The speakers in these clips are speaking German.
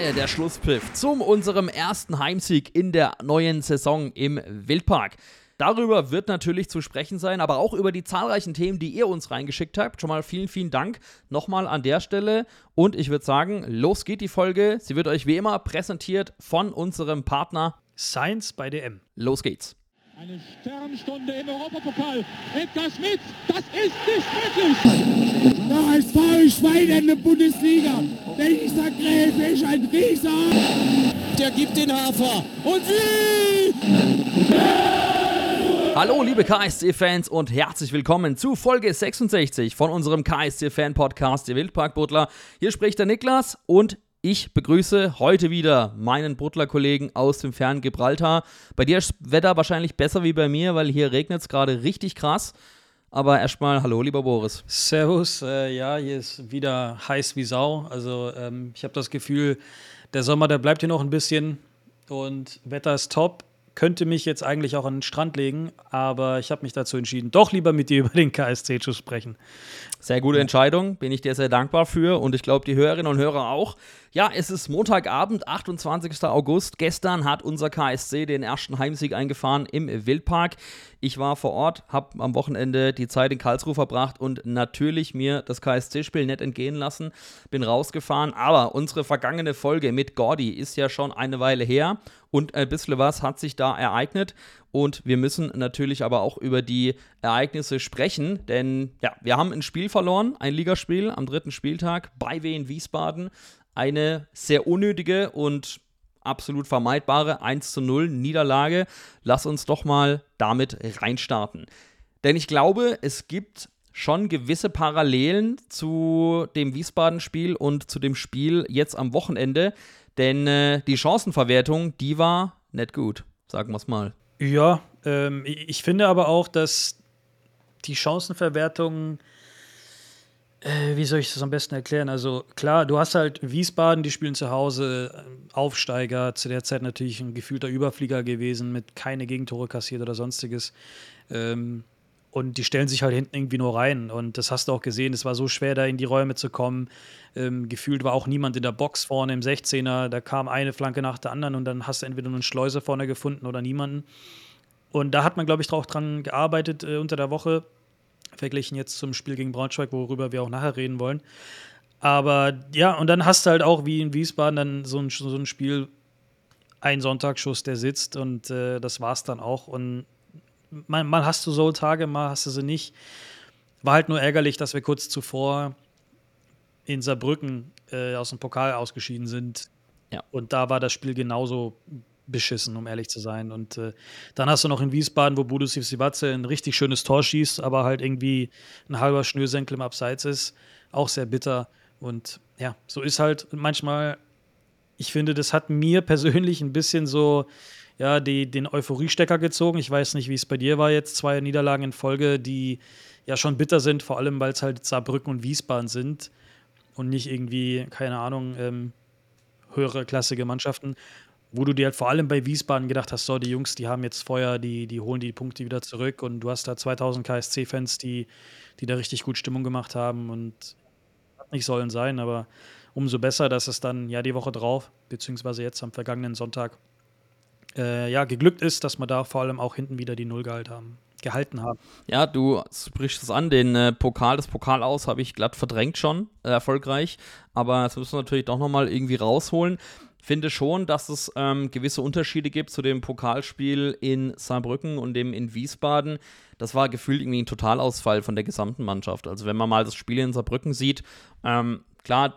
Er, der Schlusspfiff zum unserem ersten Heimsieg in der neuen Saison im Wildpark. Darüber wird natürlich zu sprechen sein, aber auch über die zahlreichen Themen, die ihr uns reingeschickt habt. Schon mal vielen, vielen Dank nochmal an der Stelle. Und ich würde sagen, los geht die Folge. Sie wird euch wie immer präsentiert von unserem Partner Science bei DM. Los geht's. Eine Sternstunde im Europapokal. Edgar Schmidt, das ist nicht möglich. Der HSV Schwein in der Bundesliga. Dieser Gräfe ist ein Rieser. Der gibt den Hafer. Und wie? Hallo liebe KSC-Fans und herzlich willkommen zu Folge 66 von unserem KSC-Fan-Podcast, der Wildpark-Butler. Hier spricht der Niklas und ich begrüße heute wieder meinen Butler-Kollegen aus dem fernen Gibraltar. Bei dir ist das Wetter wahrscheinlich besser wie bei mir, weil hier regnet es gerade richtig krass. Aber erstmal hallo, lieber Boris. Servus, äh, ja, hier ist wieder heiß wie Sau. Also ähm, ich habe das Gefühl, der Sommer, der bleibt hier noch ein bisschen und Wetter ist top könnte mich jetzt eigentlich auch an den Strand legen, aber ich habe mich dazu entschieden, doch lieber mit dir über den KSC zu sprechen. Sehr gute Entscheidung, bin ich dir sehr dankbar für und ich glaube, die Hörerinnen und Hörer auch. Ja, es ist Montagabend, 28. August. Gestern hat unser KSC den ersten Heimsieg eingefahren im Wildpark. Ich war vor Ort, habe am Wochenende die Zeit in Karlsruhe verbracht und natürlich mir das KSC-Spiel nicht entgehen lassen. Bin rausgefahren, aber unsere vergangene Folge mit Gordy ist ja schon eine Weile her und ein bisschen was hat sich da ereignet. Und wir müssen natürlich aber auch über die Ereignisse sprechen, denn ja, wir haben ein Spiel verloren, ein Ligaspiel am dritten Spieltag bei Wien Wiesbaden eine sehr unnötige und absolut vermeidbare 1 zu 0 Niederlage. Lass uns doch mal damit reinstarten. Denn ich glaube, es gibt schon gewisse Parallelen zu dem Wiesbaden-Spiel und zu dem Spiel jetzt am Wochenende. Denn äh, die Chancenverwertung, die war nicht gut, sagen wir es mal. Ja, ähm, ich finde aber auch, dass die Chancenverwertung äh, wie soll ich das am besten erklären? Also klar, du hast halt Wiesbaden, die spielen zu Hause, äh, Aufsteiger, zu der Zeit natürlich ein gefühlter Überflieger gewesen, mit keine Gegentore kassiert oder sonstiges. Ähm, und die stellen sich halt hinten irgendwie nur rein. Und das hast du auch gesehen, es war so schwer, da in die Räume zu kommen. Ähm, gefühlt war auch niemand in der Box vorne im 16er. Da kam eine Flanke nach der anderen und dann hast du entweder einen Schleuser vorne gefunden oder niemanden. Und da hat man, glaube ich, auch dran gearbeitet äh, unter der Woche verglichen jetzt zum Spiel gegen Braunschweig, worüber wir auch nachher reden wollen. Aber ja, und dann hast du halt auch wie in Wiesbaden dann so ein, so ein Spiel, ein Sonntagsschuss, der sitzt und äh, das war's dann auch. Und mal, mal hast du so Tage, mal hast du sie nicht. War halt nur ärgerlich, dass wir kurz zuvor in Saarbrücken äh, aus dem Pokal ausgeschieden sind. Ja. Und da war das Spiel genauso beschissen, um ehrlich zu sein. Und äh, dann hast du noch in Wiesbaden, wo Budu Sivatze ein richtig schönes Tor schießt, aber halt irgendwie ein halber Schnürsenkel im Abseits ist. Auch sehr bitter. Und ja, so ist halt manchmal, ich finde, das hat mir persönlich ein bisschen so, ja, die, den Euphoriestecker gezogen. Ich weiß nicht, wie es bei dir war jetzt, zwei Niederlagen in Folge, die ja schon bitter sind, vor allem weil es halt Saarbrücken und Wiesbaden sind und nicht irgendwie, keine Ahnung, ähm, höhere klassige Mannschaften wo du dir halt vor allem bei Wiesbaden gedacht hast, so, die Jungs, die haben jetzt Feuer, die, die holen die Punkte wieder zurück und du hast da 2000 KSC-Fans, die, die da richtig gut Stimmung gemacht haben und nicht sollen sein, aber umso besser, dass es dann ja die Woche drauf, beziehungsweise jetzt am vergangenen Sonntag, äh, ja, geglückt ist, dass wir da vor allem auch hinten wieder die Null gehalten haben. Gehalten haben. Ja, du sprichst es an, den äh, Pokal, das Pokal aus habe ich glatt verdrängt schon, äh, erfolgreich. Aber das müssen wir natürlich doch nochmal irgendwie rausholen finde schon, dass es ähm, gewisse Unterschiede gibt zu dem Pokalspiel in Saarbrücken und dem in Wiesbaden. Das war gefühlt irgendwie ein Totalausfall von der gesamten Mannschaft. Also wenn man mal das Spiel in Saarbrücken sieht, ähm, klar,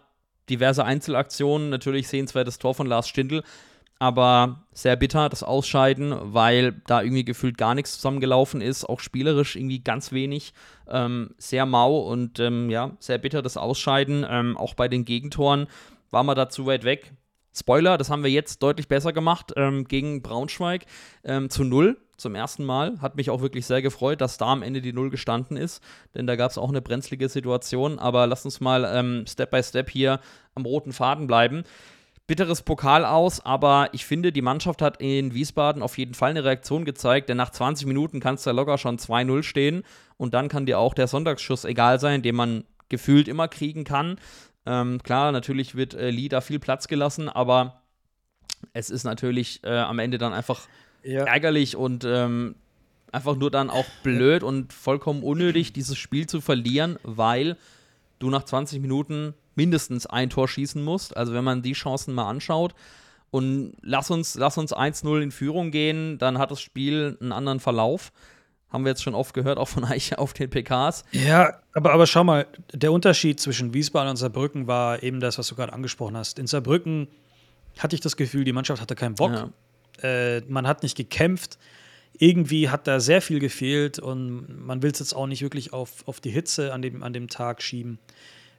diverse Einzelaktionen, natürlich sehenswertes Tor von Lars Stindl, aber sehr bitter das Ausscheiden, weil da irgendwie gefühlt gar nichts zusammengelaufen ist, auch spielerisch irgendwie ganz wenig, ähm, sehr mau und ähm, ja, sehr bitter das Ausscheiden, ähm, auch bei den Gegentoren war man da zu weit weg. Spoiler, das haben wir jetzt deutlich besser gemacht ähm, gegen Braunschweig ähm, zu null zum ersten Mal. Hat mich auch wirklich sehr gefreut, dass da am Ende die Null gestanden ist, denn da gab es auch eine brenzlige Situation. Aber lass uns mal ähm, Step by Step hier am roten Faden bleiben. Bitteres Pokal aus, aber ich finde, die Mannschaft hat in Wiesbaden auf jeden Fall eine Reaktion gezeigt, denn nach 20 Minuten kann es da locker schon 2-0 stehen und dann kann dir auch der Sonntagsschuss egal sein, den man gefühlt immer kriegen kann. Ähm, klar, natürlich wird äh, Lee da viel Platz gelassen, aber es ist natürlich äh, am Ende dann einfach Ja. ärgerlich und ähm, einfach nur dann auch blöd und vollkommen unnötig, dieses Spiel zu verlieren, weil du nach 20 Minuten mindestens ein Tor schießen musst. Also wenn man die Chancen mal anschaut und lass uns, lass uns 1-0 in Führung gehen, dann hat das Spiel einen anderen Verlauf. Haben wir jetzt schon oft gehört, auch von euch auf den PKs. Ja, aber, aber schau mal, der Unterschied zwischen Wiesbaden und Saarbrücken war eben das, was du gerade angesprochen hast. In Saarbrücken hatte ich das Gefühl, die Mannschaft hatte keinen Bock. Ja. Äh, man hat nicht gekämpft. Irgendwie hat da sehr viel gefehlt und man will es jetzt auch nicht wirklich auf, auf die Hitze an dem, an dem Tag schieben.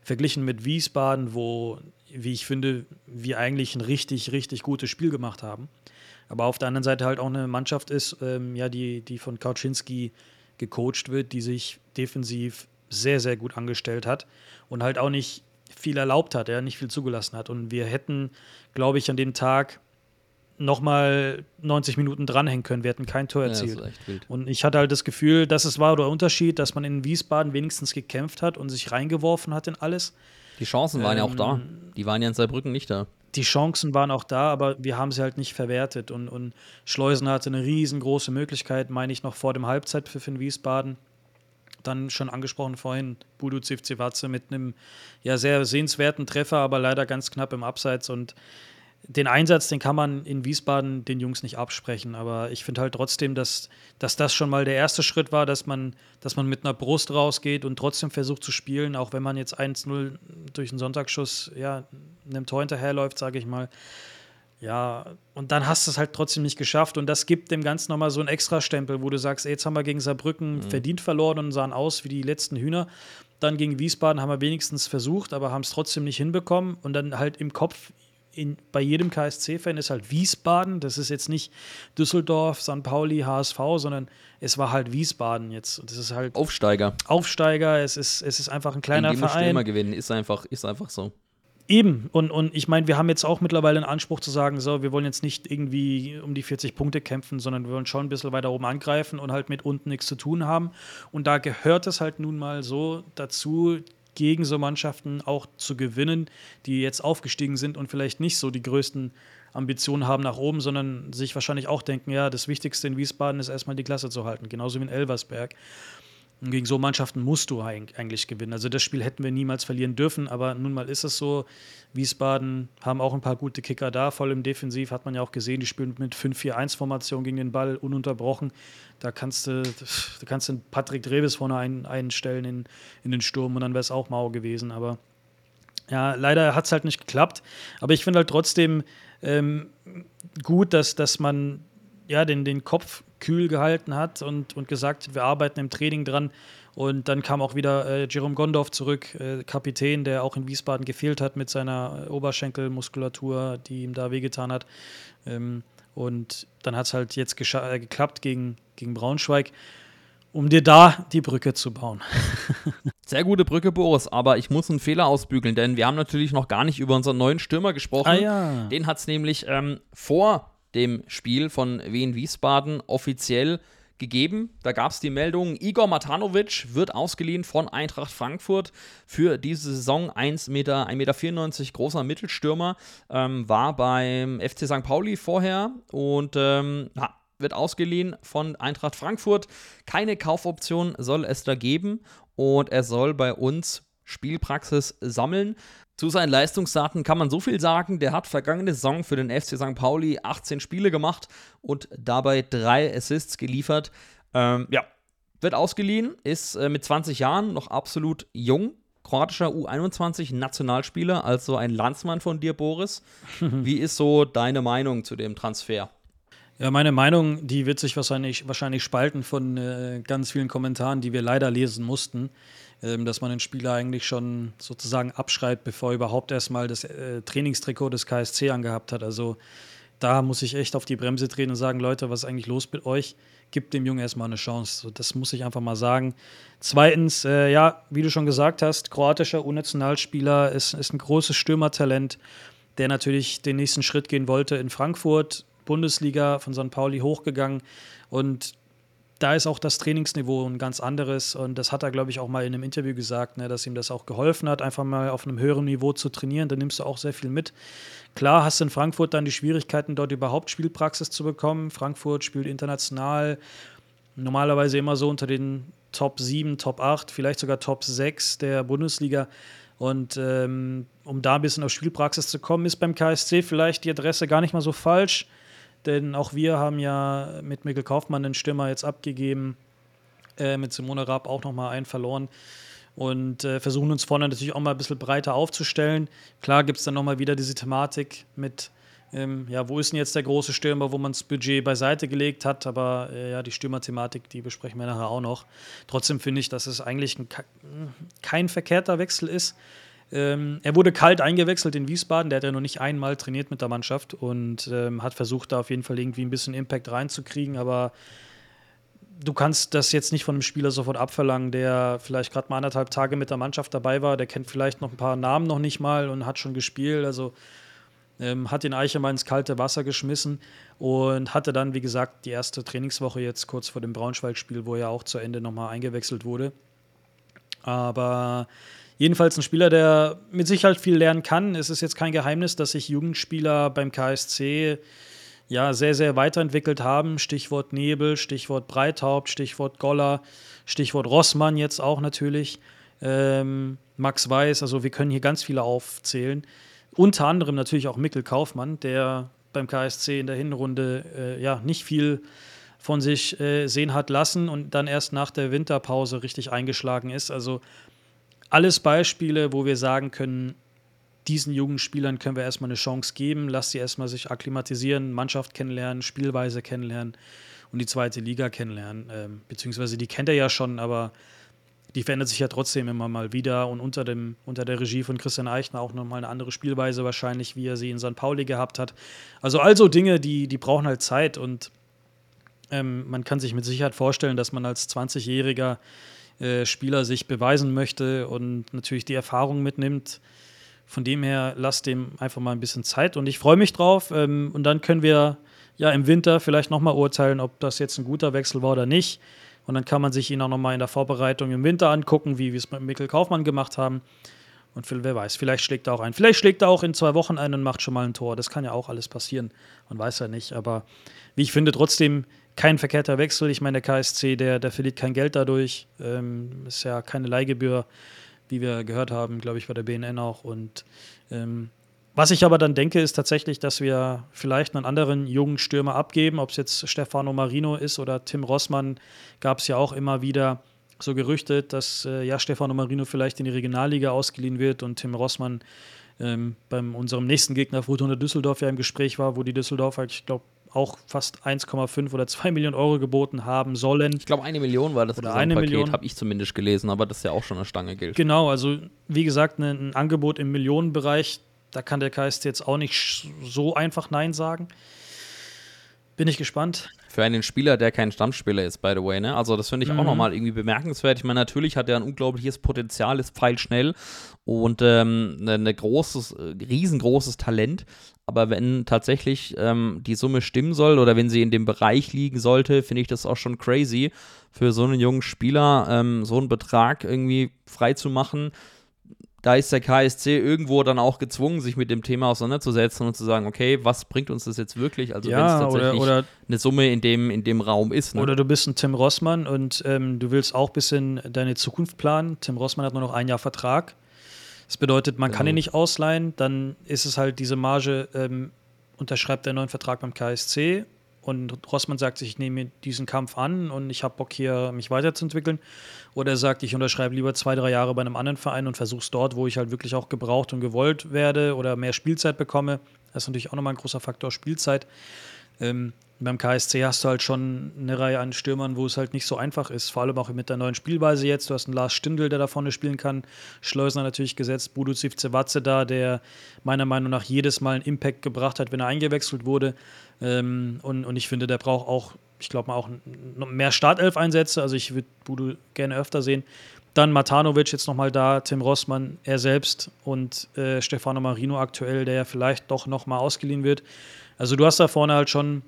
Verglichen mit Wiesbaden, wo, wie ich finde, wir eigentlich ein richtig, richtig gutes Spiel gemacht haben. Aber auf der anderen Seite halt auch eine Mannschaft ist, ähm, ja, die, die von Kauczynski gecoacht wird, die sich defensiv sehr, sehr gut angestellt hat und halt auch nicht viel erlaubt hat, ja, nicht viel zugelassen hat. Und wir hätten, glaube ich, an dem Tag nochmal 90 Minuten dranhängen können. Wir hätten kein Tor Ja, erzielt. wild. Und ich hatte halt das Gefühl, dass es war der Unterschied, dass man in Wiesbaden wenigstens gekämpft hat und sich reingeworfen hat in alles. Die Chancen waren ja auch da. Ähm, Die waren ja in Saarbrücken nicht da. Die Chancen waren auch da, aber wir haben sie halt nicht verwertet. Und, und Schleusen hatte eine riesengroße Möglichkeit, meine ich, noch vor dem Halbzeitpfiff in Wiesbaden. Dann schon angesprochen vorhin, Budu Zivzivatze mit einem ja, sehr sehenswerten Treffer, aber leider ganz knapp im Abseits. Und den Einsatz, den kann man in Wiesbaden den Jungs nicht absprechen. Aber ich finde halt trotzdem, dass, dass das schon mal der erste Schritt war, dass man, dass man mit einer Brust rausgeht und trotzdem versucht zu spielen, auch wenn man jetzt 1-0 durch einen Sonntagsschuss ja, einem Tor hinterherläuft, sage ich mal. Ja, und dann hast du es halt trotzdem nicht geschafft. Und das gibt dem Ganzen nochmal so einen Extrastempel, wo du sagst, ey, jetzt haben wir gegen Saarbrücken verdient verloren und sahen aus wie die letzten Hühner. Dann gegen Wiesbaden haben wir wenigstens versucht, aber haben es trotzdem nicht hinbekommen. Und dann halt im Kopf in, bei jedem KSC-Fan ist halt Wiesbaden. Das ist jetzt nicht Düsseldorf, St. Pauli, HSV, sondern es war halt Wiesbaden jetzt. Und das ist halt Aufsteiger. Aufsteiger. Es ist, es ist einfach ein kleiner du Verein. immer gewinnen. Ist einfach, ist einfach so. Eben, und, und ich meine, wir haben jetzt auch mittlerweile einen Anspruch zu sagen, so, wir wollen jetzt nicht irgendwie um die 40 Punkte kämpfen, sondern wir wollen schon ein bisschen weiter oben angreifen und halt mit unten nichts zu tun haben. Und da gehört es halt nun mal so dazu, gegen so Mannschaften auch zu gewinnen, die jetzt aufgestiegen sind und vielleicht nicht so die größten Ambitionen haben nach oben, sondern sich wahrscheinlich auch denken, ja, das Wichtigste in Wiesbaden ist erstmal die Klasse zu halten, genauso wie in Elversberg. Und gegen so Mannschaften musst du eig- eigentlich gewinnen. Also das Spiel hätten wir niemals verlieren dürfen, aber nun mal ist es so. Wiesbaden haben auch ein paar gute Kicker da, vor allem defensiv hat man ja auch gesehen, die spielen mit 5-4-1-Formation gegen den Ball ununterbrochen. Da kannst du, da kannst du Patrick Dreves vorne ein, einstellen in, in den Sturm und dann wäre es auch mau gewesen. Aber ja, leider hat es halt nicht geklappt. Aber ich finde halt trotzdem ähm, gut, dass, dass man ja, den, den Kopf kühl gehalten hat und, und gesagt hat, wir arbeiten im Training dran. Und dann kam auch wieder äh, Jerome Gondorf zurück, äh, Kapitän, der auch in Wiesbaden gefehlt hat mit seiner äh, Oberschenkelmuskulatur, die ihm da wehgetan hat. Ähm, und dann hat es halt jetzt äh, geklappt gegen, gegen Braunschweig, um dir da die Brücke zu bauen. Sehr gute Brücke, Boris, aber ich muss einen Fehler ausbügeln, denn wir haben natürlich noch gar nicht über unseren neuen Stürmer gesprochen. Ah ja. Den hat es nämlich ähm, vor dem Spiel von Wien Wiesbaden offiziell gegeben. Da gab es die Meldung, Igor Matanovic wird ausgeliehen von Eintracht Frankfurt für diese Saison 1 Meter, 1,94 Meter großer Mittelstürmer, ähm, war beim FC St. Pauli vorher und ähm, ja, wird ausgeliehen von Eintracht Frankfurt. Keine Kaufoption soll es da geben und er soll bei uns Spielpraxis sammeln. Zu seinen Leistungsdaten kann man so viel sagen. Der hat vergangene Saison für den FC St. Pauli 18 Spiele gemacht und dabei drei Assists geliefert. Ähm, ja, wird ausgeliehen, ist äh, mit 20 Jahren noch absolut jung. Kroatischer U21-Nationalspieler, also ein Landsmann von dir, Boris. Wie ist so deine Meinung zu dem Transfer? Ja, meine Meinung, die wird sich wahrscheinlich, wahrscheinlich spalten von äh, ganz vielen Kommentaren, die wir leider lesen mussten, dass man den Spieler eigentlich schon sozusagen abschreibt, bevor er überhaupt erstmal das äh, Trainingstrikot des KSC angehabt hat. Also da muss ich echt auf die Bremse drehen und sagen, Leute, was ist eigentlich los mit euch? Gibt dem Jungen erstmal eine Chance. Das muss ich einfach mal sagen. Zweitens, äh, ja, wie du schon gesagt hast, kroatischer U-Nationalspieler ist, ist ein großes Stürmertalent, der natürlich den nächsten Schritt gehen wollte in Frankfurt. Bundesliga von St. Pauli hochgegangen und da ist auch das Trainingsniveau ein ganz anderes. Und das hat er, glaube ich, auch mal in einem Interview gesagt, ne, dass ihm das auch geholfen hat, einfach mal auf einem höheren Niveau zu trainieren. Da nimmst du auch sehr viel mit. Klar hast du in Frankfurt dann die Schwierigkeiten, dort überhaupt Spielpraxis zu bekommen. Frankfurt spielt international normalerweise immer so unter den Top 7, Top 8, vielleicht sogar Top 6 der Bundesliga. Und ähm, um da ein bisschen auf Spielpraxis zu kommen, ist beim KSC vielleicht die Adresse gar nicht mal so falsch. Denn auch wir haben ja mit Mikkel Kaufmann den Stürmer jetzt abgegeben, äh, mit Simone Raab auch nochmal einen verloren und äh, versuchen uns vorne natürlich auch mal ein bisschen breiter aufzustellen. Klar gibt es dann nochmal wieder diese Thematik mit, ähm, ja, wo ist denn jetzt der große Stürmer, wo man das Budget beiseite gelegt hat, aber äh, ja, die Stürmerthematik, die besprechen wir nachher auch noch. Trotzdem finde ich, dass es eigentlich ein, kein verkehrter Wechsel ist. Ähm, er wurde kalt eingewechselt in Wiesbaden, der hat ja noch nicht einmal trainiert mit der Mannschaft und ähm, hat versucht, da auf jeden Fall irgendwie ein bisschen Impact reinzukriegen, aber du kannst das jetzt nicht von einem Spieler sofort abverlangen, der vielleicht gerade mal anderthalb Tage mit der Mannschaft dabei war, der kennt vielleicht noch ein paar Namen noch nicht mal und hat schon gespielt, also ähm, hat den Eicher mal ins kalte Wasser geschmissen und hatte dann, wie gesagt, die erste Trainingswoche jetzt kurz vor dem Braunschweig-Spiel, wo er auch zu Ende nochmal eingewechselt wurde. Aber Jedenfalls ein Spieler, der mit Sicherheit viel lernen kann. Es ist jetzt kein Geheimnis, dass sich Jugendspieler beim KSC ja sehr, sehr weiterentwickelt haben. Stichwort Nebel, Stichwort Breithaupt, Stichwort Goller, Stichwort Rossmann jetzt auch natürlich. Ähm, Max Weiß, also wir können hier ganz viele aufzählen. Unter anderem natürlich auch Mikkel Kaufmann, der beim KSC in der Hinrunde äh, ja nicht viel von sich äh, sehen hat lassen und dann erst nach der Winterpause richtig eingeschlagen ist. Also alles Beispiele, wo wir sagen können, diesen jungen Spielern können wir erstmal eine Chance geben, lass sie erstmal sich akklimatisieren, Mannschaft kennenlernen, Spielweise kennenlernen und die zweite Liga kennenlernen. Ähm, beziehungsweise die kennt er ja schon, aber die verändert sich ja trotzdem immer mal wieder und unter, dem, unter der Regie von Christian Eichner auch nochmal eine andere Spielweise wahrscheinlich, wie er sie in St. Pauli gehabt hat. Also also Dinge, die, die brauchen halt Zeit und ähm, man kann sich mit Sicherheit vorstellen, dass man als 20-Jähriger äh, Spieler sich beweisen möchte und natürlich die Erfahrung mitnimmt. Von dem her, lasst dem einfach mal ein bisschen Zeit und ich freue mich drauf. Ähm, und dann können wir ja im Winter vielleicht nochmal urteilen, ob das jetzt ein guter Wechsel war oder nicht. Und dann kann man sich ihn auch nochmal in der Vorbereitung im Winter angucken, wie wir es mit Mikkel Kaufmann gemacht haben. Und wer weiß, vielleicht schlägt er auch ein. Vielleicht schlägt er auch in zwei Wochen ein und macht schon mal ein Tor. Das kann ja auch alles passieren. Man weiß ja nicht. Aber wie ich finde, trotzdem kein verkehrter Wechsel. Ich meine, der KSC, der, der verliert kein Geld dadurch. Ähm, ist ja keine Leihgebühr, wie wir gehört haben, glaube ich, bei der BNN auch. Und ähm, was ich aber dann denke, ist tatsächlich, dass wir vielleicht einen anderen jungen Stürmer abgeben. Ob es jetzt Stefano Marino ist oder Tim Rossmann, gab es ja auch immer wieder so gerüchtet, dass äh, ja Stefano Marino vielleicht in die Regionalliga ausgeliehen wird und Tim Rossmann ähm, beim unserem nächsten Gegner Fortuna Düsseldorf ja im Gespräch war, wo die Düsseldorfer, ich glaube, auch fast 1,5 oder 2 Millionen Euro geboten haben sollen. Ich glaube, eine Million war das oder eine Paket, Million habe ich zumindest gelesen, aber das ist ja auch schon eine Stange Geld. Genau, also wie gesagt, ne, ein Angebot im Millionenbereich, da kann der KST jetzt auch nicht so einfach Nein sagen. Bin ich gespannt. Für einen Spieler, der kein Stammspieler ist, by the way, ne? Also, das finde ich mhm. auch nochmal irgendwie bemerkenswert. Ich meine, natürlich hat er ein unglaubliches Potenzial, ist pfeilschnell und ähm, ein ne großes, äh, riesengroßes Talent. Aber wenn tatsächlich ähm, die Summe stimmen soll oder wenn sie in dem Bereich liegen sollte, finde ich das auch schon crazy, für so einen jungen Spieler ähm, so einen Betrag irgendwie freizumachen. Da ist der KSC irgendwo dann auch gezwungen, sich mit dem Thema auseinanderzusetzen und zu sagen, okay, was bringt uns das jetzt wirklich? Also ja, wenn es tatsächlich oder, oder, eine Summe in dem, in dem Raum ist. Ne? Oder du bist ein Tim Rossmann und ähm, du willst auch ein bisschen deine Zukunft planen. Tim Rossmann hat nur noch ein Jahr Vertrag das bedeutet, man kann ihn nicht ausleihen, dann ist es halt diese Marge, ähm, unterschreibt einen neuen Vertrag beim KSC und Rossmann sagt sich, ich nehme diesen Kampf an und ich habe Bock hier, mich weiterzuentwickeln. Oder er sagt, ich unterschreibe lieber zwei, drei Jahre bei einem anderen Verein und versuche es dort, wo ich halt wirklich auch gebraucht und gewollt werde oder mehr Spielzeit bekomme. Das ist natürlich auch nochmal ein großer Faktor, Spielzeit. Ähm, beim KSC hast du halt schon eine Reihe an Stürmern, wo es halt nicht so einfach ist. Vor allem auch mit der neuen Spielweise jetzt. Du hast einen Lars Stindl, der da vorne spielen kann. Schleusner natürlich gesetzt. Budu Zivcevatze da, der meiner Meinung nach jedes Mal einen Impact gebracht hat, wenn er eingewechselt wurde. Ähm, und, und ich finde, der braucht auch, ich glaube mal, auch mehr Startelf-Einsätze. Also ich würde Budu gerne öfter sehen. Dann Matanovic jetzt nochmal da, Tim Rossmann, er selbst und äh, Stefano Marino aktuell, der ja vielleicht doch nochmal ausgeliehen wird. Also du hast da vorne halt schon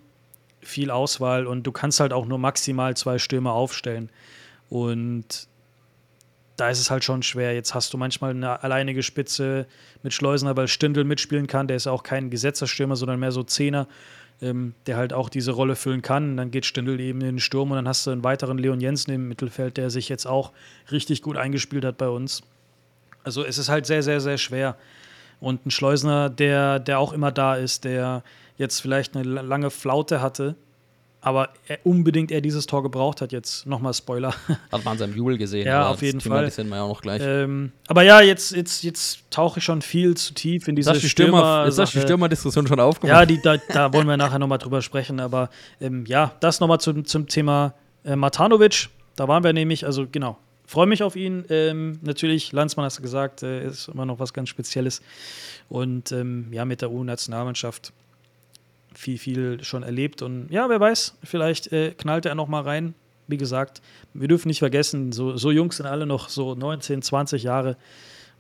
viel Auswahl und du kannst halt auch nur maximal zwei Stürmer aufstellen. Und da ist es halt schon schwer. Jetzt hast du manchmal eine alleinige Spitze mit Schleusener, weil Stindl mitspielen kann. Der ist auch kein gesetzter Stürmer, sondern mehr so Zehner, ähm, der halt auch diese Rolle füllen kann. Und dann geht Stindl eben in den Sturm und dann hast du einen weiteren Leon Jensen im Mittelfeld, der sich jetzt auch richtig gut eingespielt hat bei uns. Also es ist halt sehr, sehr, sehr schwer. Und ein Schleusener, der, der auch immer da ist, der jetzt vielleicht eine lange Flaute hatte, aber er unbedingt er dieses Tor gebraucht hat. Jetzt nochmal Spoiler. Hat man an seinem Jubel gesehen. Ja, auf jeden Fall. Das sehen wir ja auch noch gleich. Ähm, aber ja, jetzt, jetzt, jetzt tauche ich schon viel zu tief in diese das die Stürmer, Stürmer ist das die Stürmerdiskussion schon aufgemacht? Ja, die, da, da wollen wir nachher nochmal drüber sprechen. Aber ähm, ja, das nochmal zum, zum Thema äh, Matanovic. Da waren wir nämlich, also genau, freue mich auf ihn. Ähm, natürlich, Landsmann hast du gesagt, äh, ist immer noch was ganz Spezielles. Und ähm, ja, mit der U-Nationalmannschaft viel, viel schon erlebt. Und ja, wer weiß, vielleicht äh, knallt er noch mal rein. Wie gesagt, wir dürfen nicht vergessen, so, so Jungs sind alle noch so 19, 20 Jahre.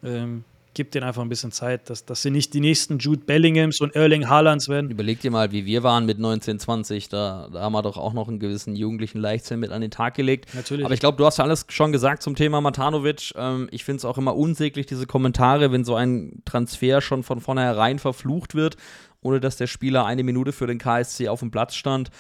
Ähm, gibt denen einfach ein bisschen Zeit, dass, dass sie nicht die nächsten Jude Bellinghams und Erling Haalands werden. Überleg dir mal, wie wir waren mit 19, 20. Da, da haben wir doch auch noch einen gewissen jugendlichen Leichtsinn mit an den Tag gelegt. Natürlich. Aber ich glaube, du hast ja alles schon gesagt zum Thema Matanovic. Ähm, ich finde es auch immer unsäglich, diese Kommentare, wenn so ein Transfer schon von vornherein verflucht wird, ohne dass der Spieler eine Minute für den KSC auf dem Platz stand.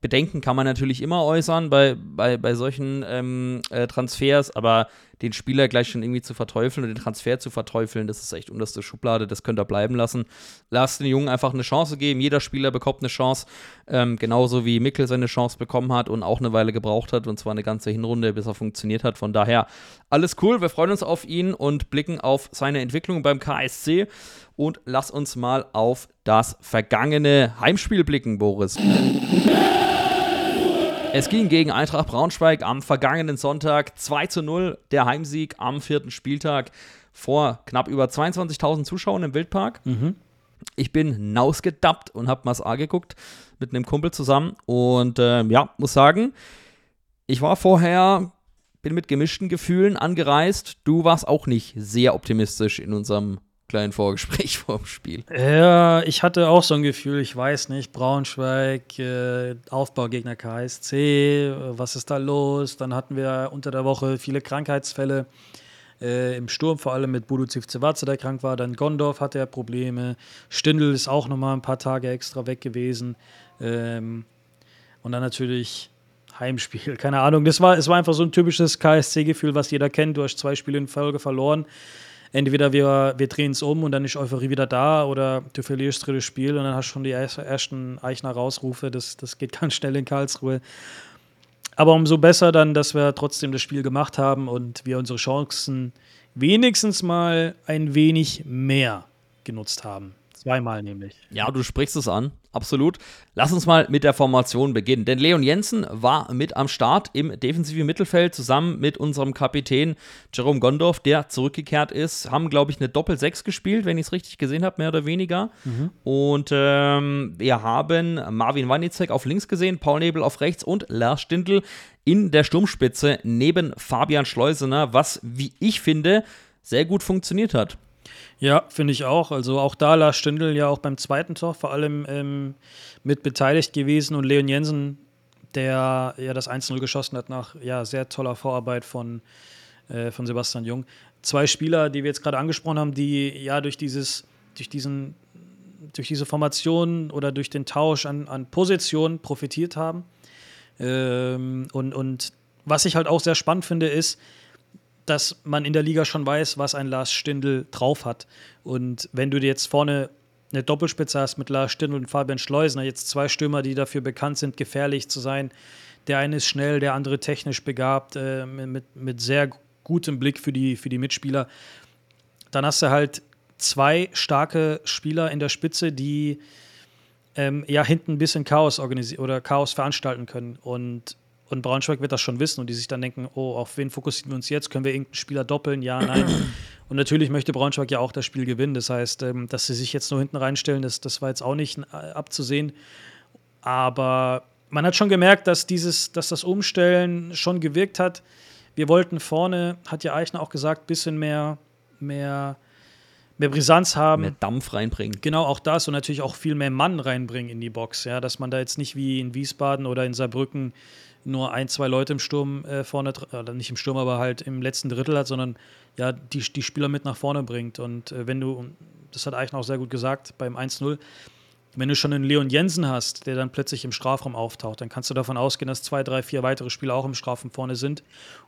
Bedenken kann man natürlich immer äußern bei, bei, bei solchen ähm, äh, Transfers, aber den Spieler gleich schon irgendwie zu verteufeln und den Transfer zu verteufeln, das ist echt unterste Schublade, das könnt ihr bleiben lassen. Lasst den Jungen einfach eine Chance geben. Jeder Spieler bekommt eine Chance, ähm, genauso wie Mickel seine Chance bekommen hat und auch eine Weile gebraucht hat, und zwar eine ganze Hinrunde, bis er funktioniert hat. Von daher alles cool, wir freuen uns auf ihn und blicken auf seine Entwicklung beim KSC. Und lass uns mal auf das vergangene Heimspiel blicken, Boris. Es ging gegen Eintracht Braunschweig am vergangenen Sonntag 2 zu 0, der Heimsieg am vierten Spieltag vor knapp über 22.000 Zuschauern im Wildpark. Ich bin nausgedappt und habe Mas A geguckt mit einem Kumpel zusammen und äh, ja, muss sagen, ich war vorher, bin mit gemischten Gefühlen angereist. Du warst auch nicht sehr optimistisch in unserem kleinen Vorgespräch vor dem Spiel. Ja, ich hatte auch so ein Gefühl, ich weiß nicht, Braunschweig, äh, Aufbaugegner KSC, äh, was ist da los? Dann hatten wir unter der Woche viele Krankheitsfälle. Äh, Im Sturm vor allem mit Budu Zivcevatze, der krank war. Dann Gondorf hatte er Probleme. Stindl ist auch noch mal ein paar Tage extra weg gewesen. Ähm, und dann natürlich Heimspiel. Keine Ahnung. Das war, es war einfach so ein typisches KSC-Gefühl, was jeder kennt. Du hast zwei Spiele in Folge verloren entweder wir, wir drehen es um und dann ist Euphorie wieder da oder du verlierst das dritte Spiel und dann hast du schon die ersten Eichner Rausrufe. Das, das geht ganz schnell in Karlsruhe. Aber umso besser dann, dass wir trotzdem das Spiel gemacht haben und wir unsere Chancen wenigstens mal ein wenig mehr genutzt haben. Zweimal nämlich. Ja, du sprichst es an, absolut. Lass uns mal mit der Formation beginnen. Denn Leon Jensen war mit am Start im defensiven Mittelfeld zusammen mit unserem Kapitän Jerome Gondorf, der zurückgekehrt ist. Haben, glaube ich, eine Doppel-6 gespielt, wenn ich es richtig gesehen habe, mehr oder weniger. Und ähm, wir haben Marvin Wanicek auf links gesehen, Paul Nebel auf rechts und Lars Stindl in der Sturmspitze neben Fabian Schleusener, was, wie ich finde, sehr gut funktioniert hat. Ja, finde ich auch. Also auch da Lars Stindl ja auch beim zweiten Tor vor allem ähm, mit beteiligt gewesen und Leon Jensen, der ja das 1-0 geschossen hat nach ja, sehr toller Vorarbeit von, äh, von Sebastian Jung. Zwei Spieler, die wir jetzt gerade angesprochen haben, die ja durch dieses, durch diesen, durch diese Formation oder durch den Tausch an, an Positionen profitiert haben. Ähm, und, und was ich halt auch sehr spannend finde, ist, dass man in der Liga schon weiß, was ein Lars Stindl drauf hat. Und wenn du dir jetzt vorne eine Doppelspitze hast mit Lars Stindl und Fabian Schleusner, jetzt zwei Stürmer, die dafür bekannt sind, gefährlich zu sein. Der eine ist schnell, der andere technisch begabt, äh, mit, mit sehr gutem Blick für die, für die Mitspieler. Dann hast du halt zwei starke Spieler in der Spitze, die ähm, ja hinten ein bisschen Chaos organisieren oder Chaos veranstalten können. Und und Braunschweig wird das schon wissen und die sich dann denken, oh, auf wen fokussieren wir uns jetzt? Können wir irgendeinen Spieler doppeln? Ja, nein. und natürlich möchte Braunschweig ja auch das Spiel gewinnen. Das heißt, ähm, dass sie sich jetzt nur hinten reinstellen, das, das war jetzt auch nicht äh, abzusehen. Aber man hat schon gemerkt, dass, dieses, dass das Umstellen schon gewirkt hat. Wir wollten vorne, hat ja Eichner auch gesagt, ein bisschen mehr, mehr mehr Brisanz haben. Mehr Dampf reinbringen. Genau, auch das und natürlich auch viel mehr Mann reinbringen in die Box. Ja, dass man da jetzt nicht wie in Wiesbaden oder in Saarbrücken nur ein, zwei Leute im Sturm äh, vorne, oder nicht im Sturm, aber halt im letzten Drittel hat, sondern ja, die, die Spieler mit nach vorne bringt. Und äh, wenn du, das hat Eichen auch sehr gut gesagt, beim 1-0, wenn du schon einen Leon Jensen hast, der dann plötzlich im Strafraum auftaucht, dann kannst du davon ausgehen, dass zwei, drei, vier weitere Spieler auch im Strafraum vorne sind.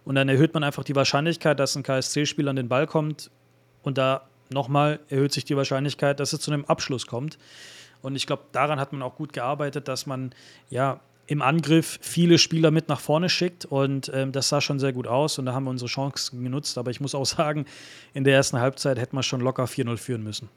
Und dann erhöht man einfach die Wahrscheinlichkeit, dass ein KSC-Spieler an den Ball kommt. Und da nochmal erhöht sich die Wahrscheinlichkeit, dass es zu einem Abschluss kommt. Und ich glaube, daran hat man auch gut gearbeitet, dass man ja im Angriff viele Spieler mit nach vorne schickt und ähm, das sah schon sehr gut aus und da haben wir unsere Chancen genutzt. Aber ich muss auch sagen, in der ersten Halbzeit hätten wir schon locker 4-0 führen müssen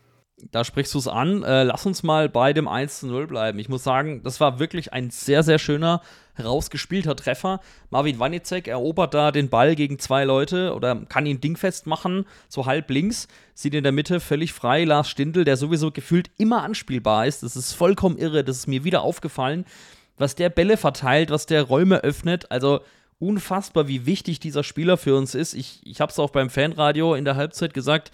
da sprichst du es an. Äh, lass uns mal bei dem 1 zu 0 bleiben. Ich muss sagen, das war wirklich ein sehr, sehr schöner, herausgespielter Treffer. Marvin Wanicek erobert da den Ball gegen zwei Leute oder kann ihn dingfest machen, so halb links. Sieht in der Mitte völlig frei Lars Stindl, der sowieso gefühlt immer anspielbar ist. Das ist vollkommen irre. Das ist mir wieder aufgefallen, was der Bälle verteilt, was der Räume öffnet. Also unfassbar, wie wichtig dieser Spieler für uns ist. Ich, ich habe es auch beim Fanradio in der Halbzeit gesagt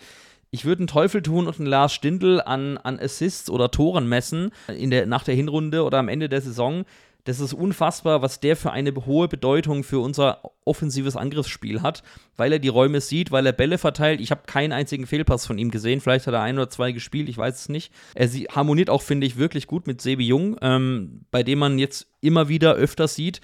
ich würde einen Teufel tun und einen Lars Stindl an, an Assists oder Toren messen in der, nach der Hinrunde oder am Ende der Saison. Das ist unfassbar, was der für eine hohe Bedeutung für unser offensives Angriffsspiel hat, weil er die Räume sieht, weil er Bälle verteilt. Ich habe keinen einzigen Fehlpass von ihm gesehen. Vielleicht hat er ein oder zwei gespielt, ich weiß es nicht. Er harmoniert auch, finde ich, wirklich gut mit Sebi Jung, ähm, bei dem man jetzt immer wieder öfters sieht,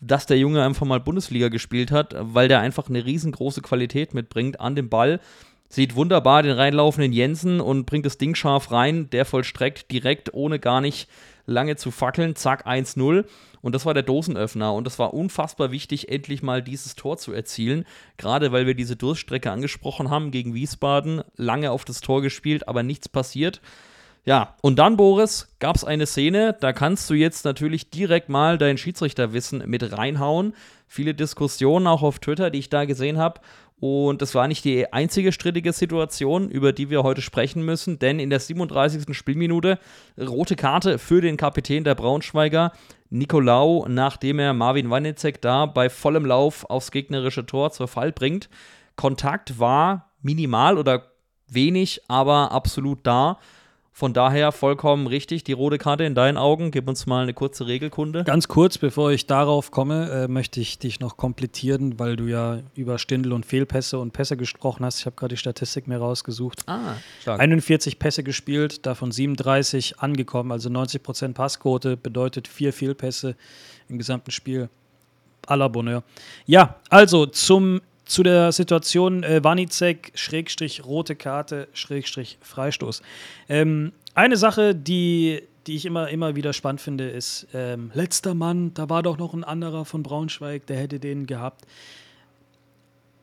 dass der Junge einfach mal Bundesliga gespielt hat, weil der einfach eine riesengroße Qualität mitbringt an dem Ball sieht wunderbar den reinlaufenden Jensen und bringt das Ding scharf rein. Der vollstreckt direkt, ohne gar nicht lange zu fackeln. Zack, 1-0. Und das war der Dosenöffner. Und das war unfassbar wichtig, endlich mal dieses Tor zu erzielen. Gerade weil wir diese Durststrecke angesprochen haben gegen Wiesbaden. Lange auf das Tor gespielt, aber nichts passiert. Ja, und dann, Boris, gab es eine Szene, da kannst du jetzt natürlich direkt mal dein Schiedsrichterwissen mit reinhauen. Viele Diskussionen auch auf Twitter, die ich da gesehen habe. Und das war nicht die einzige strittige Situation, über die wir heute sprechen müssen, denn in der 37. Spielminute rote Karte für den Kapitän der Braunschweiger, Nicolau, nachdem er Marvin Wanizek da bei vollem Lauf aufs gegnerische Tor zur Fall bringt. Kontakt war minimal oder wenig, aber absolut da. Von daher vollkommen richtig, die rote Karte in deinen Augen. Gib uns mal eine kurze Regelkunde. Ganz kurz, bevor ich darauf komme, äh, möchte ich dich noch komplettieren, weil du ja über Stindel und Fehlpässe und Pässe gesprochen hast. Ich habe gerade die Statistik mir rausgesucht. Ah, stark. 41 Pässe gespielt, davon 37 angekommen, also 90% Passquote, bedeutet vier Fehlpässe im gesamten Spiel. À la Bonheur. Ja, also zum zu der Situation äh, Wanizek, Schrägstrich, rote Karte, Schrägstrich, Freistoß. Ähm, eine Sache, die, die ich immer, immer wieder spannend finde, ist, ähm, letzter Mann, da war doch noch ein anderer von Braunschweig, der hätte den gehabt.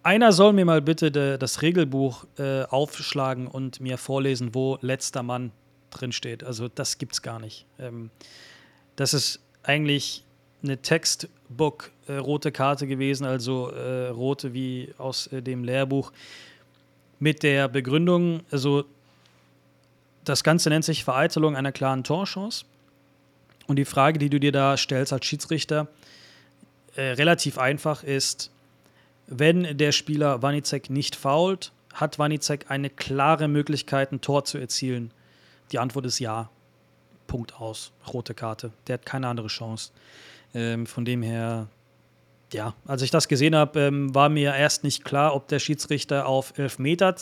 Einer soll mir mal bitte de, das Regelbuch äh, aufschlagen und mir vorlesen, wo letzter Mann drin steht. Also das gibt's gar nicht. Ähm, das ist eigentlich eine Textbook äh, rote Karte gewesen, also äh, rote wie aus äh, dem Lehrbuch, mit der Begründung, also das Ganze nennt sich Vereitelung einer klaren Torchance. Und die Frage, die du dir da stellst als Schiedsrichter, äh, relativ einfach ist, wenn der Spieler Wanizek nicht fault, hat Wanizek eine klare Möglichkeit, ein Tor zu erzielen? Die Antwort ist ja. Punkt aus. Rote Karte. Der hat keine andere Chance. Ähm, von dem her, ja, als ich das gesehen habe, ähm, war mir erst nicht klar, ob der Schiedsrichter auf Elfmeter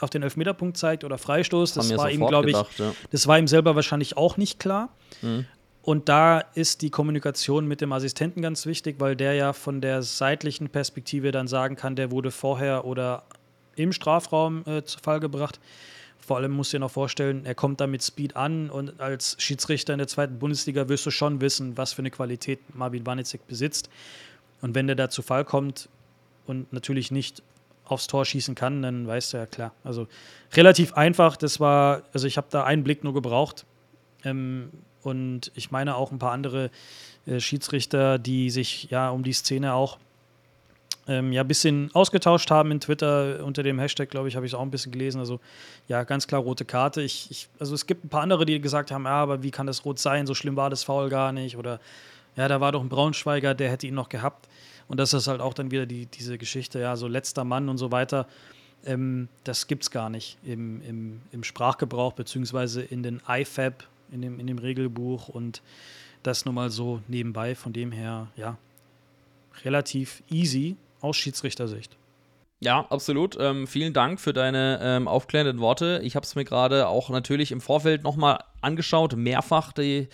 auf den Elfmeterpunkt zeigt oder Freistoß. Das, war ihm, glaube ich, ja. das war ihm selber wahrscheinlich auch nicht klar. Mhm. Und da ist die Kommunikation mit dem Assistenten ganz wichtig, weil der ja von der seitlichen Perspektive dann sagen kann, der wurde vorher oder im Strafraum äh, zu Fall gebracht. Vor allem musst du dir noch vorstellen, er kommt da mit Speed an und als Schiedsrichter in der zweiten Bundesliga wirst du schon wissen, was für eine Qualität Marvin Wanicek besitzt. Und wenn der da zu Fall kommt und natürlich nicht aufs Tor schießen kann, dann weißt du ja klar. Also relativ einfach, das war, also ich habe da einen Blick nur gebraucht. Ähm, und ich meine auch ein paar andere äh, Schiedsrichter, die sich ja um die Szene auch ähm, ja ein bisschen ausgetauscht haben in Twitter unter dem Hashtag, glaube ich, habe ich es auch ein bisschen gelesen. Also ja, ganz klar rote Karte. Ich, ich, also es gibt ein paar andere, die gesagt haben, ja, aber wie kann das rot sein? So schlimm war das Foul gar nicht. Oder ja, da war doch ein Braunschweiger, der hätte ihn noch gehabt. Und das ist halt auch dann wieder die, diese Geschichte, ja, so letzter Mann und so weiter. Ähm, das gibt es gar nicht im, im, im Sprachgebrauch, beziehungsweise in den IFAB, in dem, in dem Regelbuch und das nur mal so nebenbei. Von dem her, ja, relativ easy aus Schiedsrichtersicht. Ja, absolut. Ähm, vielen Dank für deine ähm, aufklärenden Worte. Ich habe es mir gerade auch natürlich im Vorfeld nochmal angeschaut, mehrfach die,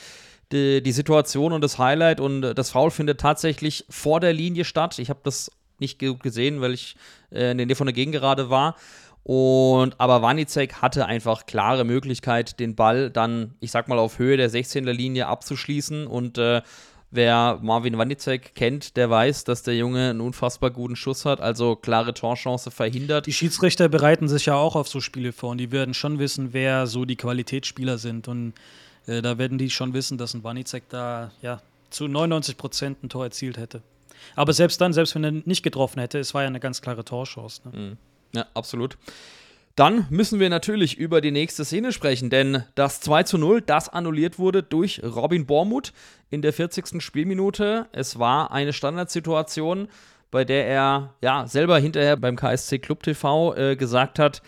die, die, Situation und das Highlight. Und das Foul findet tatsächlich vor der Linie statt. Ich habe das nicht gesehen, weil ich äh, in der Nähe von der Gegengerade war. Und aber Wanicek hatte einfach klare Möglichkeit, den Ball dann, ich sag mal, auf Höhe der 16er Linie abzuschließen. Und äh, wer Marvin Wanicek kennt, der weiß, dass der Junge einen unfassbar guten Schuss hat, also klare Torchance verhindert. Die Schiedsrichter bereiten sich ja auch auf so Spiele vor und die werden schon wissen, wer so die Qualitätsspieler sind. Und äh, da werden die schon wissen, dass ein Wanicek da ja zu 99 Prozent ein Tor erzielt hätte. Aber selbst dann, selbst wenn er nicht getroffen hätte, es war ja eine ganz klare Torchance. Ne? Mhm. Ja, absolut. Dann müssen wir natürlich über die nächste Szene sprechen, denn das 2 zu 0, das annulliert wurde durch Robin Bormuth in der 40. Spielminute. Es war eine Standardsituation, bei der er ja selber hinterher beim KSC Club TV äh, gesagt hat,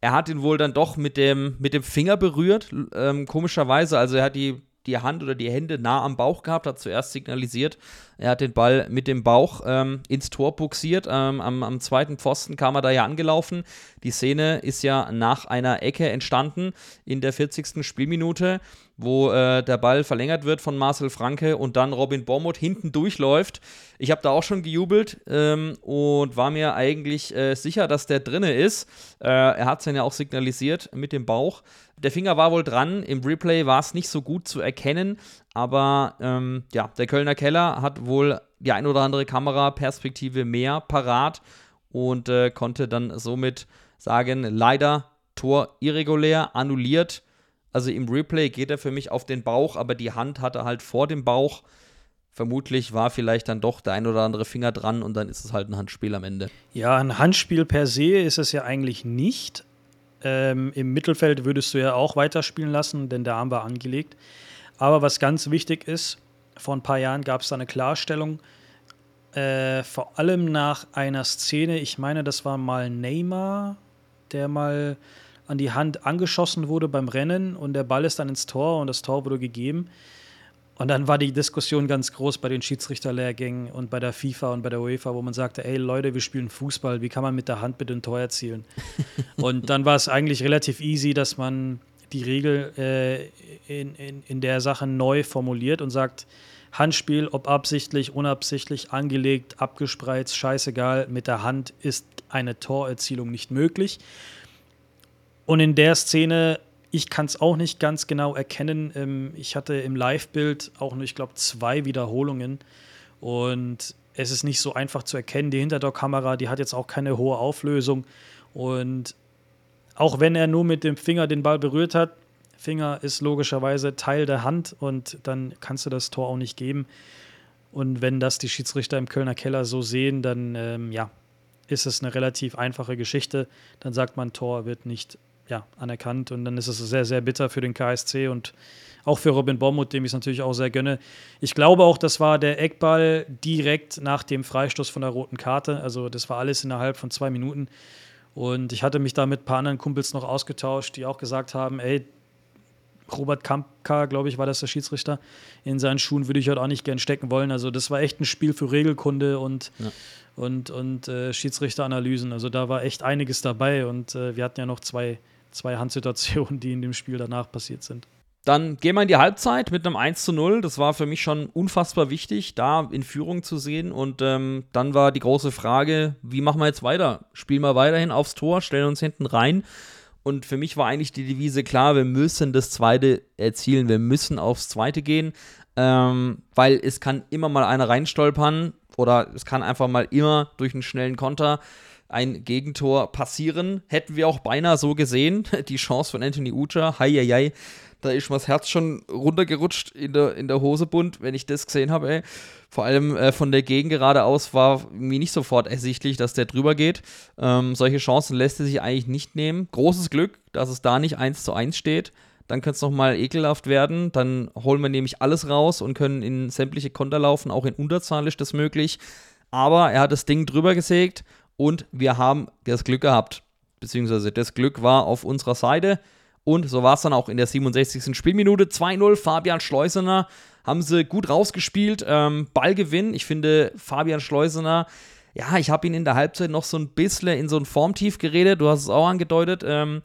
er hat ihn wohl dann doch mit dem, mit dem Finger berührt, ähm, komischerweise. Also er hat die die Hand oder die Hände nah am Bauch gehabt, hat zuerst signalisiert, er hat den Ball mit dem Bauch ähm, ins Tor buxiert. Ähm, am, am, zweiten Pfosten kam er da ja angelaufen. Die Szene ist ja nach einer Ecke entstanden in der 40. Spielminute, wo äh, der Ball verlängert wird von Marcel Franke und dann Robin Bormuth hinten durchläuft. Ich habe da auch schon gejubelt ähm, und war mir eigentlich äh, sicher, dass der drinne ist. Äh, er hat es dann ja auch signalisiert mit dem Bauch. Der Finger war wohl dran. Im Replay war es nicht so gut zu erkennen. Aber ähm, ja, der Kölner Keller hat wohl die ein oder andere Kameraperspektive mehr parat und äh, konnte dann somit sagen, leider Tor irregulär, annulliert. Also im Replay geht er für mich auf den Bauch, aber die Hand hat er halt vor dem Bauch. Vermutlich war vielleicht dann doch der ein oder andere Finger dran und dann ist es halt ein Handspiel am Ende. Ja, ein Handspiel per se ist es ja eigentlich nicht. Ähm, Im Mittelfeld würdest du ja auch weiterspielen lassen, denn der Arm war angelegt. Aber was ganz wichtig ist, vor ein paar Jahren gab es da eine Klarstellung, äh, vor allem nach einer Szene, ich meine, das war mal Neymar, der mal an die Hand angeschossen wurde beim Rennen und der Ball ist dann ins Tor und das Tor wurde gegeben. Und dann war die Diskussion ganz groß bei den Schiedsrichterlehrgängen und bei der FIFA und bei der UEFA, wo man sagte, ey Leute, wir spielen Fußball, wie kann man mit der Hand bitte ein Tor erzielen? und dann war es eigentlich relativ easy, dass man die Regel äh, in, in, in der Sache neu formuliert und sagt, Handspiel, ob absichtlich, unabsichtlich, angelegt, abgespreizt, scheißegal, mit der Hand ist eine Torerzielung nicht möglich. Und in der Szene ich kann es auch nicht ganz genau erkennen. Ähm, ich hatte im Live-Bild auch nur, ich glaube, zwei Wiederholungen. Und es ist nicht so einfach zu erkennen. Die Hinterdoor-Kamera, die hat jetzt auch keine hohe Auflösung. Und auch wenn er nur mit dem Finger den Ball berührt hat, Finger ist logischerweise Teil der Hand und dann kannst du das Tor auch nicht geben. Und wenn das die Schiedsrichter im Kölner Keller so sehen, dann ähm, ja, ist es eine relativ einfache Geschichte. Dann sagt man, Tor wird nicht ja, anerkannt. Und dann ist es sehr, sehr bitter für den KSC und auch für Robin Bormuth, dem ich es natürlich auch sehr gönne. Ich glaube auch, das war der Eckball direkt nach dem Freistoß von der roten Karte. Also das war alles innerhalb von zwei Minuten. Und ich hatte mich da mit ein paar anderen Kumpels noch ausgetauscht, die auch gesagt haben, ey, Robert Kampka, glaube ich, war das der Schiedsrichter. In seinen Schuhen würde ich heute auch nicht gern stecken wollen. Also das war echt ein Spiel für Regelkunde und ja und, und äh, Schiedsrichteranalysen. Also da war echt einiges dabei und äh, wir hatten ja noch zwei zwei Handsituationen, die in dem Spiel danach passiert sind. Dann gehen wir in die Halbzeit mit einem 1 zu 0. Das war für mich schon unfassbar wichtig, da in Führung zu sehen. Und ähm, dann war die große Frage, wie machen wir jetzt weiter? Spielen wir weiterhin aufs Tor, stellen uns hinten rein. Und für mich war eigentlich die Devise klar, wir müssen das zweite erzielen, wir müssen aufs zweite gehen, ähm, weil es kann immer mal einer reinstolpern oder es kann einfach mal immer durch einen schnellen Konter ein Gegentor passieren. Hätten wir auch beinahe so gesehen. Die Chance von Anthony Ucha, hei, hei, hei. Da ist mir das Herz schon runtergerutscht in der, in der Hosebund, wenn ich das gesehen habe. Ey. Vor allem äh, von der Gegengerade aus war mir nicht sofort ersichtlich, dass der drüber geht. Ähm, solche Chancen lässt er sich eigentlich nicht nehmen. Großes Glück, dass es da nicht 1 zu 1 steht. Dann könnte es nochmal ekelhaft werden. Dann holen wir nämlich alles raus und können in sämtliche Konter laufen. Auch in Unterzahl ist das möglich. Aber er hat das Ding drüber gesägt und wir haben das Glück gehabt. beziehungsweise das Glück war auf unserer Seite. Und so war es dann auch in der 67. Spielminute. 2-0, Fabian Schleusener haben sie gut rausgespielt. Ähm, Ballgewinn. Ich finde, Fabian Schleusener, ja, ich habe ihn in der Halbzeit noch so ein bisschen in so ein Formtief geredet. Du hast es auch angedeutet. Ähm,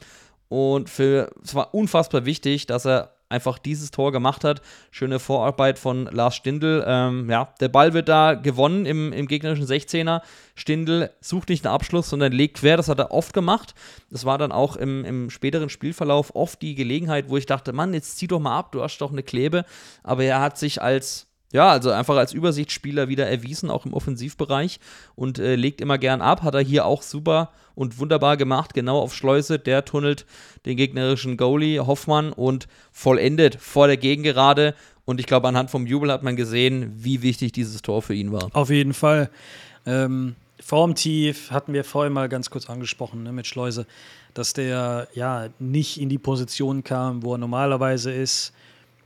und für, es war unfassbar wichtig, dass er einfach dieses Tor gemacht hat. Schöne Vorarbeit von Lars Stindl. Ähm, ja, der Ball wird da gewonnen im, im gegnerischen 16er. Stindl sucht nicht einen Abschluss, sondern legt quer. Das hat er oft gemacht. Das war dann auch im, im späteren Spielverlauf oft die Gelegenheit, wo ich dachte, Mann, jetzt zieh doch mal ab, du hast doch eine Klebe. Aber er hat sich als ja, also einfach als Übersichtsspieler wieder erwiesen, auch im Offensivbereich und äh, legt immer gern ab. Hat er hier auch super und wunderbar gemacht, genau auf Schleuse. Der tunnelt den gegnerischen Goalie Hoffmann und vollendet vor der Gegengerade. Und ich glaube, anhand vom Jubel hat man gesehen, wie wichtig dieses Tor für ihn war. Auf jeden Fall. Ähm, Formtief hatten wir vorhin mal ganz kurz angesprochen ne, mit Schleuse, dass der ja nicht in die Position kam, wo er normalerweise ist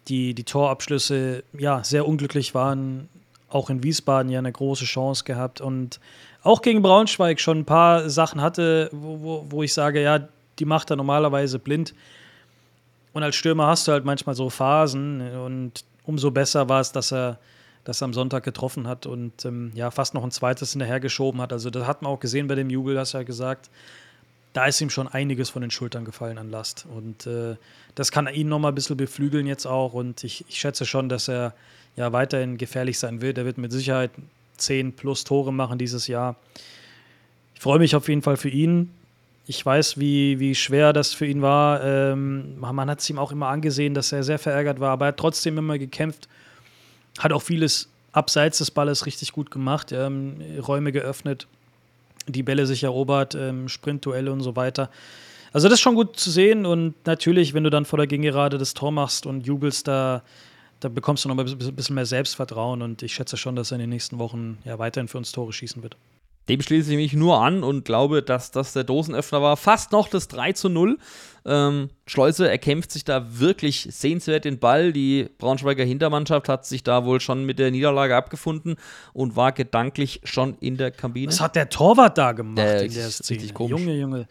die, die Torabschlüsse ja sehr unglücklich waren. Auch in Wiesbaden ja eine große Chance gehabt und auch gegen Braunschweig schon ein paar Sachen hatte, wo, wo, wo ich sage, ja, die macht er normalerweise blind. Und als Stürmer hast du halt manchmal so Phasen und umso besser war es, dass er das am Sonntag getroffen hat und ähm, ja, fast noch ein zweites hinterhergeschoben hat. Also das hat man auch gesehen bei dem Jubel, hast du ja gesagt da ist ihm schon einiges von den Schultern gefallen an Last. Und äh, das kann ihn noch mal ein bisschen beflügeln jetzt auch. Und ich, ich schätze schon, dass er ja weiterhin gefährlich sein wird. Er wird mit Sicherheit 10 plus Tore machen dieses Jahr. Ich freue mich auf jeden Fall für ihn. Ich weiß, wie, wie schwer das für ihn war. Ähm, man hat es ihm auch immer angesehen, dass er sehr verärgert war, aber er hat trotzdem immer gekämpft. Hat auch vieles abseits des Balles richtig gut gemacht, ähm, Räume geöffnet die Bälle sich erobert, ähm, Sprintduelle und so weiter. Also das ist schon gut zu sehen und natürlich, wenn du dann vor der Gegengerade das Tor machst und jubelst, da, da bekommst du noch ein bisschen mehr Selbstvertrauen und ich schätze schon, dass er in den nächsten Wochen ja weiterhin für uns Tore schießen wird. Dem schließe ich mich nur an und glaube, dass das der Dosenöffner war. Fast noch das 3 zu 0. Ähm, Schleuse erkämpft sich da wirklich sehenswert den Ball. Die Braunschweiger Hintermannschaft hat sich da wohl schon mit der Niederlage abgefunden und war gedanklich schon in der Kabine. Was hat der Torwart da gemacht der in der Szene? Komisch. Junge, Junge.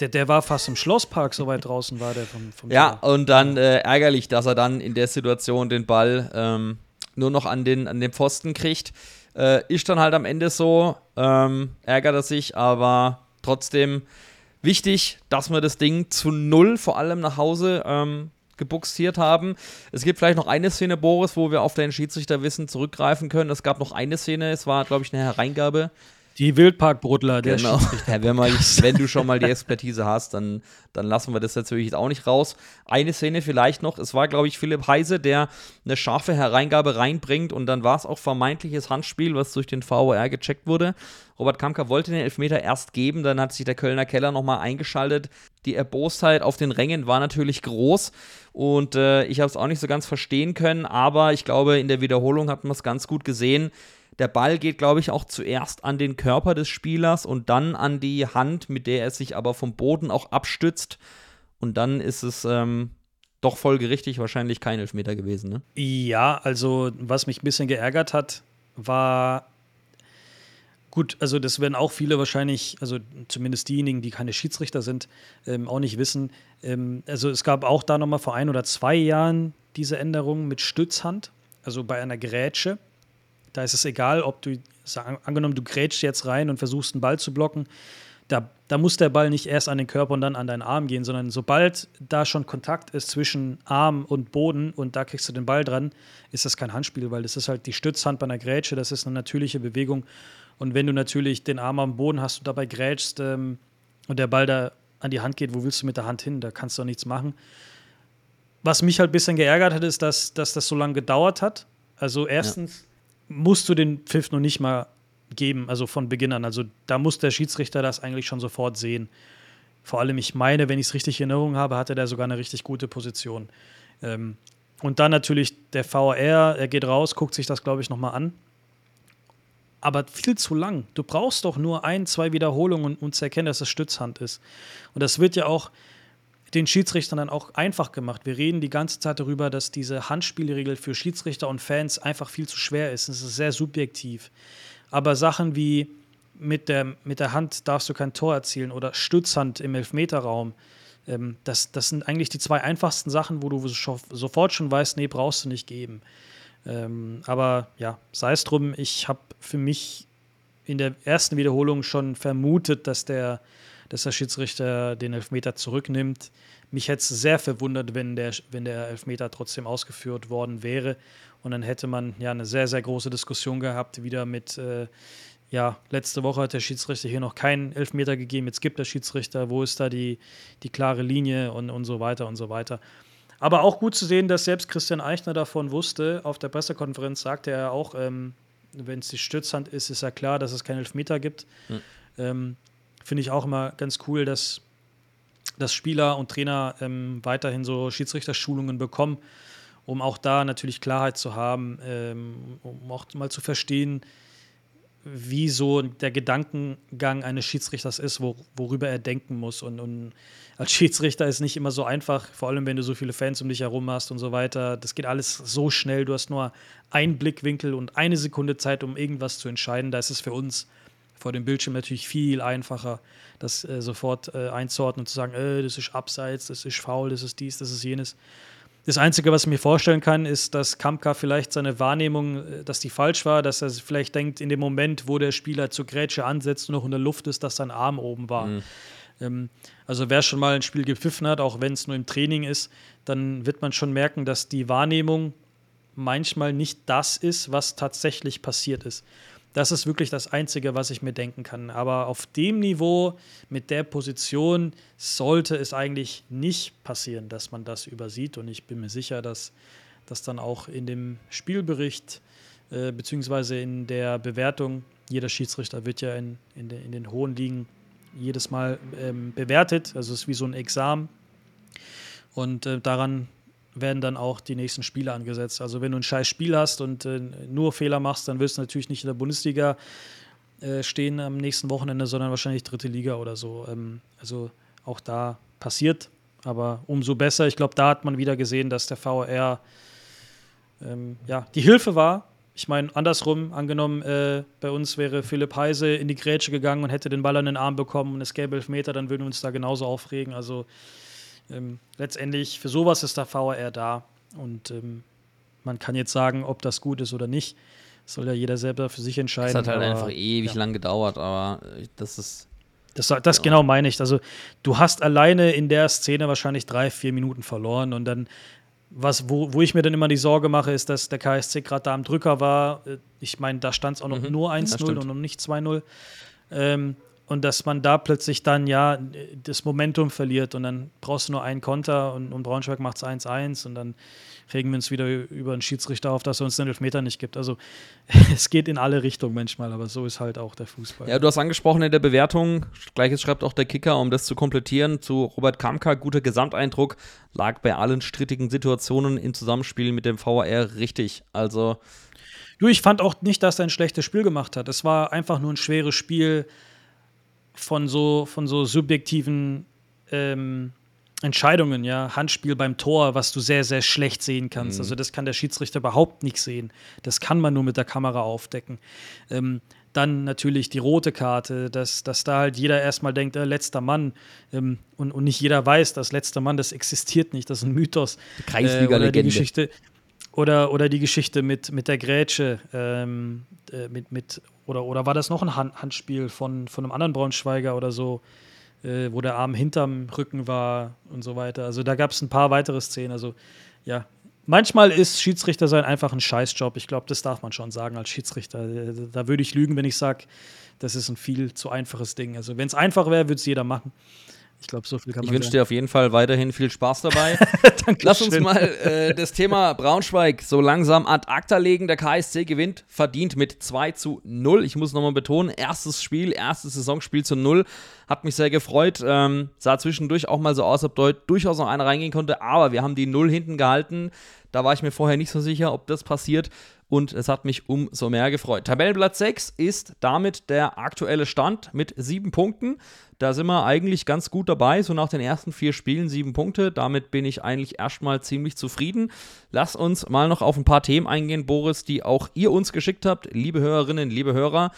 Der, der war fast im Schlosspark, so weit draußen war der vom, vom Ja, Tor. und dann äh, ärgerlich, dass er dann in der Situation den Ball ähm, nur noch an den, an den Pfosten kriegt. Äh, ist dann halt am Ende so, ähm, ärgert er sich, aber trotzdem wichtig, dass wir das Ding zu null vor allem nach Hause ähm, gebuxiert haben. Es gibt vielleicht noch eine Szene, Boris, wo wir auf dein Schiedsrichterwissen zurückgreifen können. Es gab noch eine Szene, es war, glaube ich, eine Hereingabe die Wildparkbrudler, der genau. Ja, wenn, mal, wenn, du schon mal die Expertise hast, dann, dann lassen wir das natürlich auch nicht raus. Eine Szene vielleicht noch, es war, glaube ich, Philipp Heise, der eine scharfe Hereingabe reinbringt und dann war es auch vermeintliches Handspiel, was durch den VOR gecheckt wurde. Robert Kamka wollte den Elfmeter erst geben, dann hat sich der Kölner Keller nochmal eingeschaltet. Die Erbostheit auf den Rängen war natürlich groß und äh, ich habe es auch nicht so ganz verstehen können, aber ich glaube, in der Wiederholung hat man es ganz gut gesehen der Ball geht, glaube ich, auch zuerst an den Körper des Spielers und dann an die Hand, mit der er sich aber vom Boden auch abstützt. Und dann ist es ähm, doch folgerichtig wahrscheinlich kein Elfmeter gewesen. Ne? Ja, also was mich ein bisschen geärgert hat, war Gut, also das werden auch viele wahrscheinlich, also zumindest diejenigen, die keine Schiedsrichter sind, ähm, auch nicht wissen. Ähm, also es gab auch da nochmal vor ein oder zwei Jahren diese Änderung mit Stützhand, also bei einer Grätsche. Da ist es egal, ob du, angenommen, du grätschst jetzt rein und versuchst einen Ball zu blocken. Da, da muss der Ball nicht erst an den Körper und dann an deinen Arm gehen, sondern sobald da schon Kontakt ist zwischen Arm und Boden und da kriegst du den Ball dran, ist das kein Handspiel, weil das ist halt die Stützhand bei einer Grätsche, das ist eine natürliche Bewegung. Und wenn du natürlich den Arm am Boden hast und dabei grätschst ähm, und der Ball da an die Hand geht, wo willst du mit der Hand hin? Da kannst du auch nichts machen. Was mich halt ein bisschen geärgert hat, ist, dass, dass das so lange gedauert hat. Also erstens musst du den Pfiff noch nicht mal geben, also von Beginn an. Also da muss der Schiedsrichter das eigentlich schon sofort sehen. Vor allem, ich meine, wenn ich es richtig in Erinnerung habe, hatte der sogar eine richtig gute Position. Ähm, und dann natürlich der VR, er geht raus, guckt sich das, glaube ich, nochmal an. Aber viel zu lang. Du brauchst doch nur ein, zwei Wiederholungen, um zu erkennen, dass es Stützhand ist. Und das wird ja auch den Schiedsrichtern dann auch einfach gemacht. Wir reden die ganze Zeit darüber, dass diese Handspielregel für Schiedsrichter und Fans einfach viel zu schwer ist. Es ist sehr subjektiv. Aber Sachen wie mit der, mit der Hand darfst du kein Tor erzielen oder Stützhand im Elfmeterraum. Ähm, das, das sind eigentlich die zwei einfachsten Sachen, wo du sofort schon weißt, nee, brauchst du nicht geben. Ähm, aber ja, sei es drum, ich habe für mich in der ersten Wiederholung schon vermutet, dass der, dass der Schiedsrichter den Elfmeter zurücknimmt. Mich hätte es sehr verwundert, wenn der, wenn der Elfmeter trotzdem ausgeführt worden wäre. Und dann hätte man ja eine sehr, sehr große Diskussion gehabt, wieder mit, äh, ja, letzte Woche hat der Schiedsrichter hier noch keinen Elfmeter gegeben, jetzt gibt der Schiedsrichter, wo ist da die, die klare Linie und, und so weiter und so weiter. Aber auch gut zu sehen, dass selbst Christian Eichner davon wusste. Auf der Pressekonferenz sagte er auch, ähm, wenn es die Stützhand ist, ist ja klar, dass es keinen Elfmeter gibt. Hm. Ähm, Finde ich auch immer ganz cool, dass, dass Spieler und Trainer ähm, weiterhin so Schiedsrichterschulungen bekommen, um auch da natürlich Klarheit zu haben, ähm, um auch mal zu verstehen, wie so der Gedankengang eines Schiedsrichters ist, wo, worüber er denken muss. Und, und, als Schiedsrichter ist nicht immer so einfach, vor allem wenn du so viele Fans um dich herum hast und so weiter. Das geht alles so schnell. Du hast nur einen Blickwinkel und eine Sekunde Zeit, um irgendwas zu entscheiden. Da ist es für uns vor dem Bildschirm natürlich viel einfacher, das äh, sofort äh, einzuordnen und zu sagen, äh, das ist abseits, das ist faul, das ist dies, das ist jenes. Das Einzige, was ich mir vorstellen kann, ist, dass Kamka vielleicht seine Wahrnehmung, äh, dass die falsch war, dass er vielleicht denkt, in dem Moment, wo der Spieler zur Grätsche ansetzt und noch in der Luft ist, dass sein Arm oben war. Mhm. Ähm, also wer schon mal ein Spiel gepfiffen hat, auch wenn es nur im Training ist, dann wird man schon merken, dass die Wahrnehmung manchmal nicht das ist, was tatsächlich passiert ist. Das ist wirklich das Einzige, was ich mir denken kann. Aber auf dem Niveau, mit der Position, sollte es eigentlich nicht passieren, dass man das übersieht. Und ich bin mir sicher, dass das dann auch in dem Spielbericht äh, beziehungsweise in der Bewertung, jeder Schiedsrichter wird ja in, in, de, in den hohen Ligen jedes Mal ähm, bewertet. Also es ist wie so ein Examen. Und äh, daran werden dann auch die nächsten Spiele angesetzt. Also wenn du ein scheiß Spiel hast und äh, nur Fehler machst, dann wirst du natürlich nicht in der Bundesliga äh, stehen am nächsten Wochenende, sondern wahrscheinlich dritte Liga oder so. Ähm, also auch da passiert, aber umso besser. Ich glaube, da hat man wieder gesehen, dass der VR ähm, ja, die Hilfe war. Ich meine, andersrum, angenommen, äh, bei uns wäre Philipp Heise in die Grätsche gegangen und hätte den Ball an den Arm bekommen und es gäbe elf Meter, dann würden wir uns da genauso aufregen. Also ähm, letztendlich für sowas ist der VR da und ähm, man kann jetzt sagen, ob das gut ist oder nicht. Das soll ja jeder selber für sich entscheiden. Das hat halt aber, einfach ewig ja. lang gedauert, aber das ist. Das, das ja. genau meine ich. Also, du hast alleine in der Szene wahrscheinlich drei, vier Minuten verloren und dann was, wo, wo ich mir dann immer die Sorge mache, ist, dass der KSC gerade da am Drücker war. Äh, ich meine, da stand es auch noch mhm, nur 1-0 und noch nicht 2-0. Ähm, und dass man da plötzlich dann ja das Momentum verliert und dann brauchst du nur einen Konter und, und Braunschweig macht es 1-1 und dann regen wir uns wieder über einen Schiedsrichter auf, dass er uns den Elfmeter nicht gibt. Also es geht in alle Richtungen manchmal, aber so ist halt auch der Fußball. Ja, du hast angesprochen in der Bewertung, gleiches schreibt auch der Kicker, um das zu komplettieren, zu Robert Kamka, guter Gesamteindruck, lag bei allen strittigen Situationen im Zusammenspiel mit dem VR richtig. Also Du, ich fand auch nicht, dass er ein schlechtes Spiel gemacht hat. Es war einfach nur ein schweres Spiel von so, von so subjektiven ähm, Entscheidungen, ja, Handspiel beim Tor, was du sehr, sehr schlecht sehen kannst. Mhm. Also das kann der Schiedsrichter überhaupt nicht sehen. Das kann man nur mit der Kamera aufdecken. Ähm, dann natürlich die rote Karte, dass, dass da halt jeder erstmal denkt, äh, letzter Mann ähm, und, und nicht jeder weiß, dass letzter Mann, das existiert nicht, das ist ein Mythos. Kreisliga-Legende. Äh, Geschichte oder, oder die Geschichte mit, mit der Grätsche, ähm, äh, mit, mit oder, oder war das noch ein Hand Handspiel von, von einem anderen Braunschweiger oder so, äh, wo der Arm hinterm Rücken war und so weiter. Also da gab es ein paar weitere Szenen. Also ja, manchmal ist Schiedsrichter sein einfach ein Scheißjob. Ich glaube, das darf man schon sagen als Schiedsrichter. Äh, da würde ich lügen, wenn ich sage, das ist ein viel zu einfaches Ding. Also wenn es einfach wäre, würde es jeder machen. Ich glaube, so viel kann man Ich wünsche dir auf jeden Fall weiterhin viel Spaß dabei. Lass uns mal äh, das Thema Braunschweig so langsam ad acta legen. Der KSC gewinnt verdient mit 2 zu 0. Ich muss nochmal betonen, erstes Spiel, erstes Saisonspiel zu 0. Hat mich sehr gefreut. Ähm, sah zwischendurch auch mal so aus, ob dort durchaus noch einer reingehen konnte. Aber wir haben die 0 hinten gehalten. Da war ich mir vorher nicht so sicher, ob das passiert und es hat mich umso mehr gefreut. Tabellenplatz 6 ist damit der aktuelle Stand mit sieben Punkten. Da sind wir eigentlich ganz gut dabei, so nach den ersten vier Spielen sieben Punkte. Damit bin ich eigentlich erstmal ziemlich zufrieden. Lass uns mal noch auf ein paar Themen eingehen, Boris, die auch ihr uns geschickt habt, liebe Hörerinnen, liebe Hörer.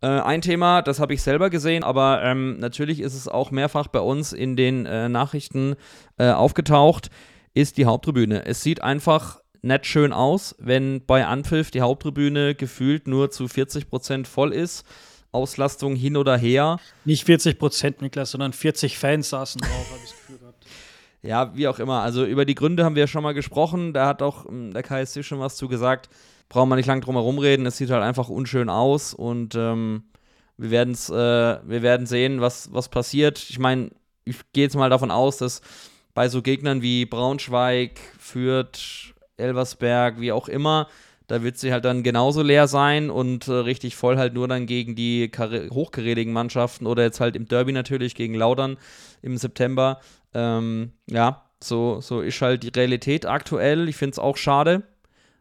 Äh, ein Thema, das habe ich selber gesehen, aber ähm, natürlich ist es auch mehrfach bei uns in den äh, Nachrichten äh, aufgetaucht, ist die Haupttribüne. Es sieht einfach nett schön aus, wenn bei Anpfiff die Haupttribüne gefühlt nur zu 40 Prozent voll ist. Auslastung hin oder her. Nicht 40 Prozent, Niklas, sondern 40 Fans saßen drauf, habe ich das Gefühl gehabt. Ja, wie auch immer. Also über die Gründe haben wir ja schon mal gesprochen. Da hat auch hm, der KSC schon was zu gesagt. Brauchen wir nicht lange drum herum reden. Es sieht halt einfach unschön aus und ähm, wir, werden's, äh, wir werden sehen, was, was passiert. Ich meine, ich gehe jetzt mal davon aus, dass bei so Gegnern wie Braunschweig, Fürth, Elversberg, wie auch immer, da wird sie halt dann genauso leer sein und äh, richtig voll halt nur dann gegen die hochgerätigen Mannschaften oder jetzt halt im Derby natürlich gegen Laudern im September. Ähm, ja, so, so ist halt die Realität aktuell. Ich finde es auch schade,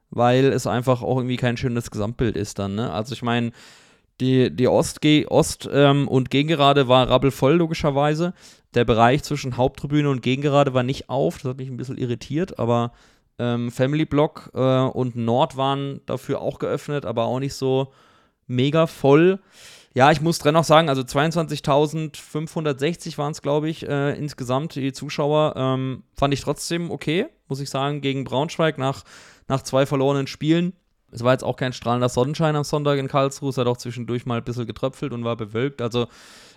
weil es einfach auch irgendwie kein schönes Gesamtbild ist dann. Ne? Also ich meine, die, die Ost, Ost ähm, und Gegengerade war rappelvoll, logischerweise. Der Bereich zwischen Haupttribüne und Gegengerade war nicht auf. Das hat mich ein bisschen irritiert, aber ähm, Family Block äh, und Nord waren dafür auch geöffnet, aber auch nicht so mega voll. Ja, ich muss dennoch sagen, also 22.560 waren es, glaube ich, äh, insgesamt die Zuschauer. Ähm, fand ich trotzdem okay, muss ich sagen, gegen Braunschweig nach, nach zwei verlorenen Spielen. Es war jetzt auch kein strahlender Sonnenschein am Sonntag in Karlsruhe, es hat auch zwischendurch mal ein bisschen getröpfelt und war bewölkt. Also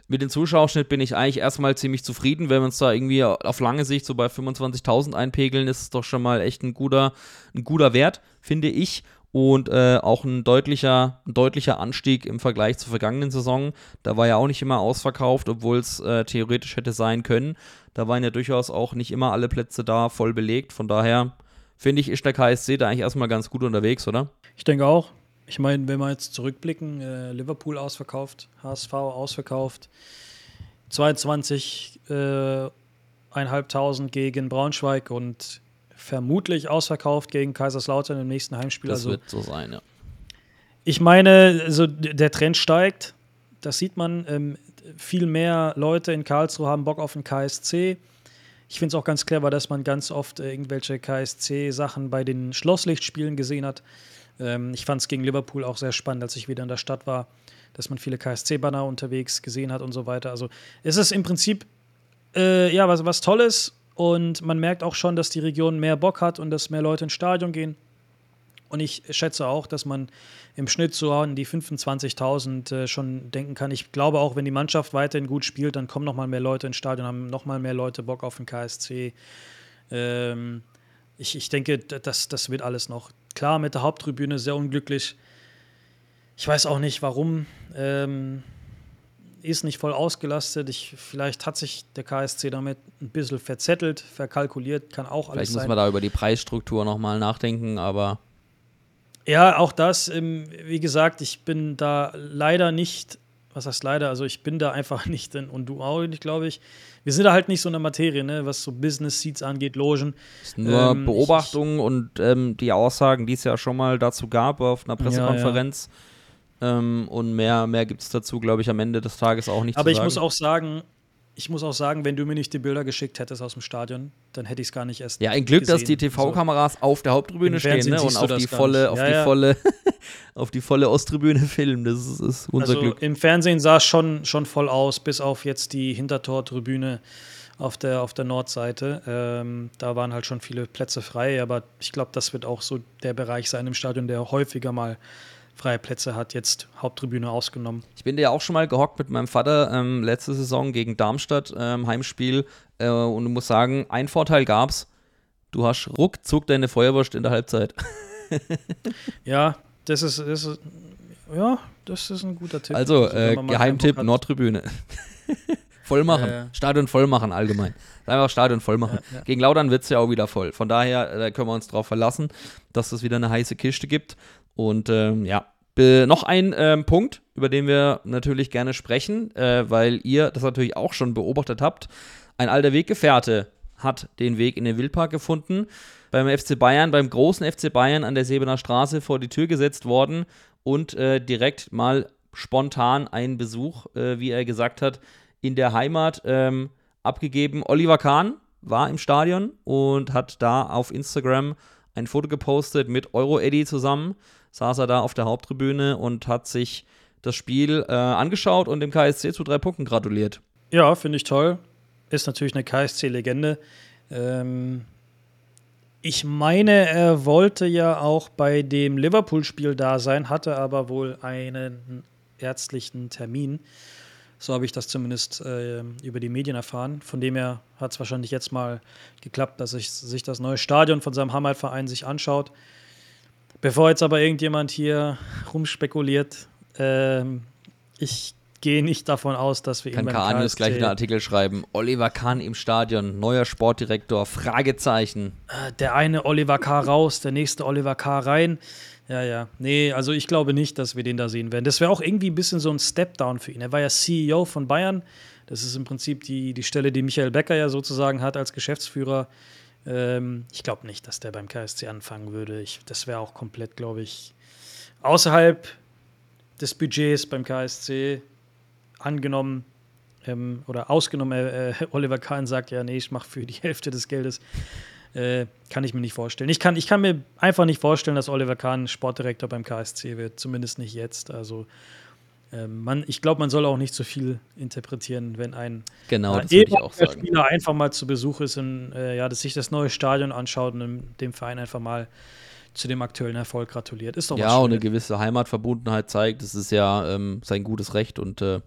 mit dem Zuschauerschnitt bin ich eigentlich erstmal ziemlich zufrieden. Wenn wir uns da irgendwie auf lange Sicht so bei 25.000 einpegeln, ist es doch schon mal echt ein guter, ein guter Wert, finde ich. Und äh, auch ein deutlicher, ein deutlicher Anstieg im Vergleich zur vergangenen Saison. Da war ja auch nicht immer ausverkauft, obwohl es äh, theoretisch hätte sein können. Da waren ja durchaus auch nicht immer alle Plätze da voll belegt. Von daher finde ich, ist der KSC da eigentlich erstmal ganz gut unterwegs, oder? Ich denke auch. Ich meine, wenn wir jetzt zurückblicken, äh, Liverpool ausverkauft, HSV ausverkauft, 22 äh, gegen Braunschweig und vermutlich ausverkauft gegen Kaiserslautern im nächsten Heimspiel. Das also, wird so sein, ja. Ich meine, also der Trend steigt. Das sieht man. Ähm, viel mehr Leute in Karlsruhe haben Bock auf den KSC. Ich finde es auch ganz clever, dass man ganz oft äh, irgendwelche KSC-Sachen bei den Schlosslichtspielen gesehen hat. Ähm, ich fand es gegen Liverpool auch sehr spannend, als ich wieder in der Stadt war, dass man viele KSC-Banner unterwegs gesehen hat und so weiter. Also es ist im Prinzip äh, ja was, was Tolles und man merkt auch schon, dass die Region mehr Bock hat und dass mehr Leute ins Stadion gehen. Und ich schätze auch, dass man im Schnitt so an die 25.000 äh, schon denken kann. Ich glaube auch, wenn die Mannschaft weiterhin gut spielt, dann kommen noch mal mehr Leute ins Stadion, haben noch mal mehr Leute Bock auf den KSC. Ähm, ich, ich denke, das, das wird alles noch. Klar, mit der Haupttribüne sehr unglücklich. Ich weiß auch nicht, warum. Ähm, ist nicht voll ausgelastet. Ich, vielleicht hat sich der KSC damit ein bisschen verzettelt, verkalkuliert, kann auch vielleicht alles sein. Vielleicht muss man da über die Preisstruktur nochmal nachdenken, aber. Ja, auch das. Ähm, wie gesagt, ich bin da leider nicht, was heißt leider, also ich bin da einfach nicht in, und du auch nicht, glaube ich. Wir sind da halt nicht so in der Materie, ne, was so Business Seats angeht, Logen. Ist nur ähm, Beobachtungen und ähm, die Aussagen, die es ja schon mal dazu gab auf einer Pressekonferenz. Ja, ja. Ähm, und mehr, mehr gibt es dazu, glaube ich, am Ende des Tages auch nicht Aber ich muss auch sagen, ich muss auch sagen, wenn du mir nicht die Bilder geschickt hättest aus dem Stadion, dann hätte ich es gar nicht erst. Ja, ein Glück, gesehen. dass die TV-Kameras auf der Haupttribüne stehen ne? und auf die, volle, auf, ja, die ja. volle, auf die volle Osttribüne filmen. Das ist, ist unser also Glück. Im Fernsehen sah es schon, schon voll aus, bis auf jetzt die Hintertortribüne auf der, auf der Nordseite. Ähm, da waren halt schon viele Plätze frei, aber ich glaube, das wird auch so der Bereich sein im Stadion, der häufiger mal freie Plätze hat, jetzt Haupttribüne ausgenommen. Ich bin ja auch schon mal gehockt mit meinem Vater ähm, letzte Saison gegen Darmstadt ähm, Heimspiel äh, und du musst sagen, ein Vorteil gab's. Du hast ruckzuck deine Feuerwurst in der Halbzeit. ja, das ist, das ist, ja, das ist ein guter Tipp. Also, äh, Geheimtipp, Nordtribüne. voll machen. Ja, ja. Stadion voll machen allgemein. Einfach Stadion voll machen. Ja, Gegen Laudern wird es ja auch wieder voll. Von daher äh, können wir uns darauf verlassen, dass es wieder eine heiße Kiste gibt. Und ähm, ja, noch ein ähm, Punkt, über den wir natürlich gerne sprechen, äh, weil ihr das natürlich auch schon beobachtet habt. Ein alter Weggefährte hat den Weg in den Wildpark gefunden. Beim FC Bayern, beim großen FC Bayern an der Sebener Straße vor die Tür gesetzt worden und äh, direkt mal spontan einen Besuch, äh, wie er gesagt hat, in der Heimat ähm, abgegeben. Oliver Kahn war im Stadion und hat da auf Instagram ein Foto gepostet mit Euro Eddie zusammen saß er da auf der Haupttribüne und hat sich das Spiel äh, angeschaut und dem KSC zu drei Punkten gratuliert. Ja, finde ich toll. Ist natürlich eine KSC-Legende. Ähm, ich meine, er wollte ja auch bei dem Liverpool-Spiel da sein, hatte aber wohl einen ärztlichen Termin. So habe ich das zumindest äh, über die Medien erfahren. Von dem her hat es wahrscheinlich jetzt mal geklappt, dass ich, sich das neue Stadion von seinem Heimatverein sich anschaut. Bevor jetzt aber irgendjemand hier rumspekuliert, ähm, ich gehe nicht davon aus, dass wir Kann Kahn jetzt gleich einen Artikel schreiben. Oliver Kahn im Stadion, neuer Sportdirektor, Fragezeichen. Äh, der eine Oliver K. raus, der nächste Oliver K. rein. Ja, ja. Nee, also ich glaube nicht, dass wir den da sehen werden. Das wäre auch irgendwie ein bisschen so ein Step-Down für ihn. Er war ja CEO von Bayern. Das ist im Prinzip die, die Stelle, die Michael Becker ja sozusagen hat als Geschäftsführer. Ähm, ich glaube nicht, dass der beim KSC anfangen würde. Ich, das wäre auch komplett, glaube ich, außerhalb des Budgets beim KSC angenommen ähm, oder ausgenommen. Äh, Oliver Kahn sagt ja, nee, ich mache für die Hälfte des Geldes. Äh, kann ich mir nicht vorstellen. Ich kann, ich kann mir einfach nicht vorstellen, dass Oliver Kahn Sportdirektor beim KSC wird. Zumindest nicht jetzt. Also man, ich glaube, man soll auch nicht zu so viel interpretieren, wenn ein genau, äh, Spieler einfach mal zu Besuch ist und äh, ja, dass sich das neue Stadion anschaut und dem Verein einfach mal zu dem aktuellen Erfolg gratuliert. Ist doch Ja, und eine gewisse Heimatverbundenheit zeigt. Das ist ja ähm, sein gutes Recht und äh,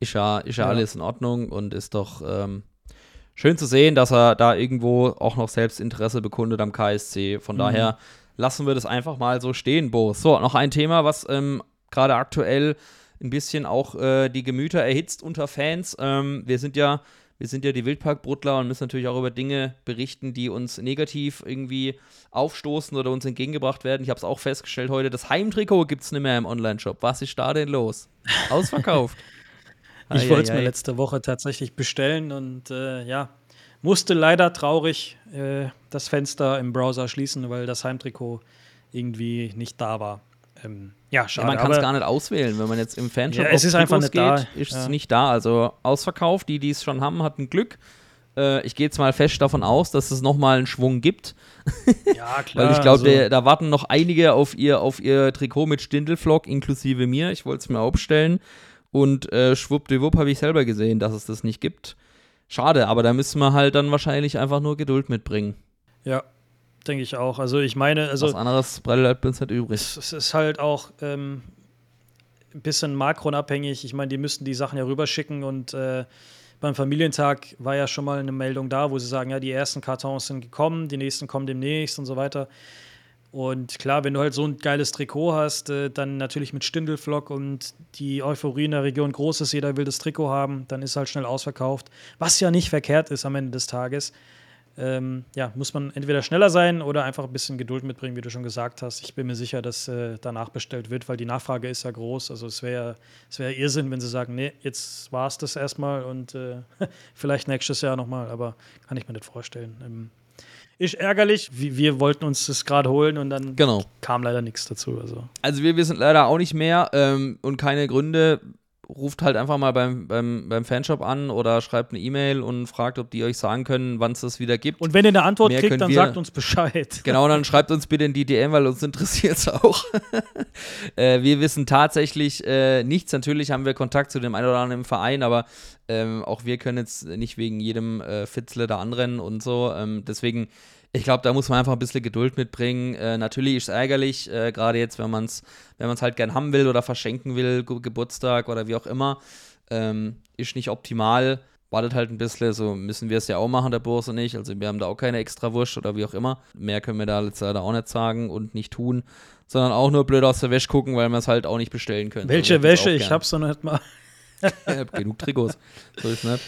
ist ja, ist ja, ja, alles in Ordnung und ist doch ähm, schön zu sehen, dass er da irgendwo auch noch selbst Interesse bekundet am KSC. Von mhm. daher lassen wir das einfach mal so stehen, Bo. So, noch ein Thema, was ähm, gerade aktuell ein bisschen auch äh, die Gemüter erhitzt unter Fans. Ähm, wir sind ja wir sind ja die Wildparkbruttler und müssen natürlich auch über Dinge berichten, die uns negativ irgendwie aufstoßen oder uns entgegengebracht werden. Ich habe es auch festgestellt heute, das Heimtrikot gibt es nicht mehr im Online-Shop. Was ist da denn los? Ausverkauft. ich wollte es mir letzte Woche tatsächlich bestellen und äh, ja, musste leider traurig äh, das Fenster im Browser schließen, weil das Heimtrikot irgendwie nicht da war. Ähm, ja, schade. Ja, man kann es gar nicht auswählen, wenn man jetzt im Fanshop ja, es ist einfach nicht geht, da. ist es nicht da. Also ausverkauft, die, die es schon haben, hatten Glück. Äh, ich gehe jetzt mal fest davon aus, dass es nochmal einen Schwung gibt. Ja, klar. Weil ich glaube, also. da warten noch einige auf ihr, auf ihr Trikot mit Stindelflock, inklusive mir. Ich wollte es mir aufstellen. Und äh, schwuppdiwupp habe ich selber gesehen, dass es das nicht gibt. Schade, aber da müssen wir halt dann wahrscheinlich einfach nur Geduld mitbringen. Ja, denke ich auch. Also ich meine, also. Was anderes bleibt uns halt übrig. Es, es ist halt auch ähm, ein bisschen makronabhängig. Ich meine, die müssten die Sachen ja rüberschicken und äh, beim Familientag war ja schon mal eine Meldung da, wo sie sagen, ja, die ersten Kartons sind gekommen, die nächsten kommen demnächst und so weiter. Und klar, wenn du halt so ein geiles Trikot hast, äh, dann natürlich mit Stindelflock und die Euphorie in der Region groß ist, jeder will das Trikot haben, dann ist halt schnell ausverkauft. Was ja nicht verkehrt ist am Ende des Tages ähm, ja, muss man entweder schneller sein oder einfach ein bisschen Geduld mitbringen, wie du schon gesagt hast. Ich bin mir sicher, dass äh, danach bestellt wird, weil die Nachfrage ist ja groß. Also es wäre es wär Irrsinn, wenn sie sagen, nee, jetzt war es das erstmal und äh, vielleicht nächstes Jahr nochmal, aber kann ich mir nicht vorstellen. Ähm, ist ärgerlich. Wir, wir wollten uns das gerade holen und dann genau. kam leider nichts dazu. Also, also wir wissen leider auch nicht mehr ähm, und keine Gründe ruft halt einfach mal beim, beim, beim Fanshop an oder schreibt eine E-Mail und fragt, ob die euch sagen können, wann es das wieder gibt. Und wenn ihr eine Antwort Mehr kriegt, dann wir, sagt uns Bescheid. Genau, dann schreibt uns bitte in die DM, weil uns interessiert es auch. äh, wir wissen tatsächlich äh, nichts. Natürlich haben wir Kontakt zu dem einen oder anderen im Verein, aber ähm, auch wir können jetzt nicht wegen jedem äh, Fitzle da anrennen und so. Ähm, deswegen ich glaube, da muss man einfach ein bisschen Geduld mitbringen. Äh, natürlich ist es ärgerlich, äh, gerade jetzt, wenn man es wenn man's halt gern haben will oder verschenken will, Ge Geburtstag oder wie auch immer. Ähm, ist nicht optimal. Wartet halt ein bisschen, so müssen wir es ja auch machen, der Boris und ich. Also wir haben da auch keine extra Wurst oder wie auch immer. Mehr können wir da jetzt leider auch nicht sagen und nicht tun, sondern auch nur blöd aus der Wäsche gucken, weil wir es halt auch nicht bestellen können. Welche also, Wäsche? Ich hab's noch nicht mal. ich hab genug Trikots. So ist nicht.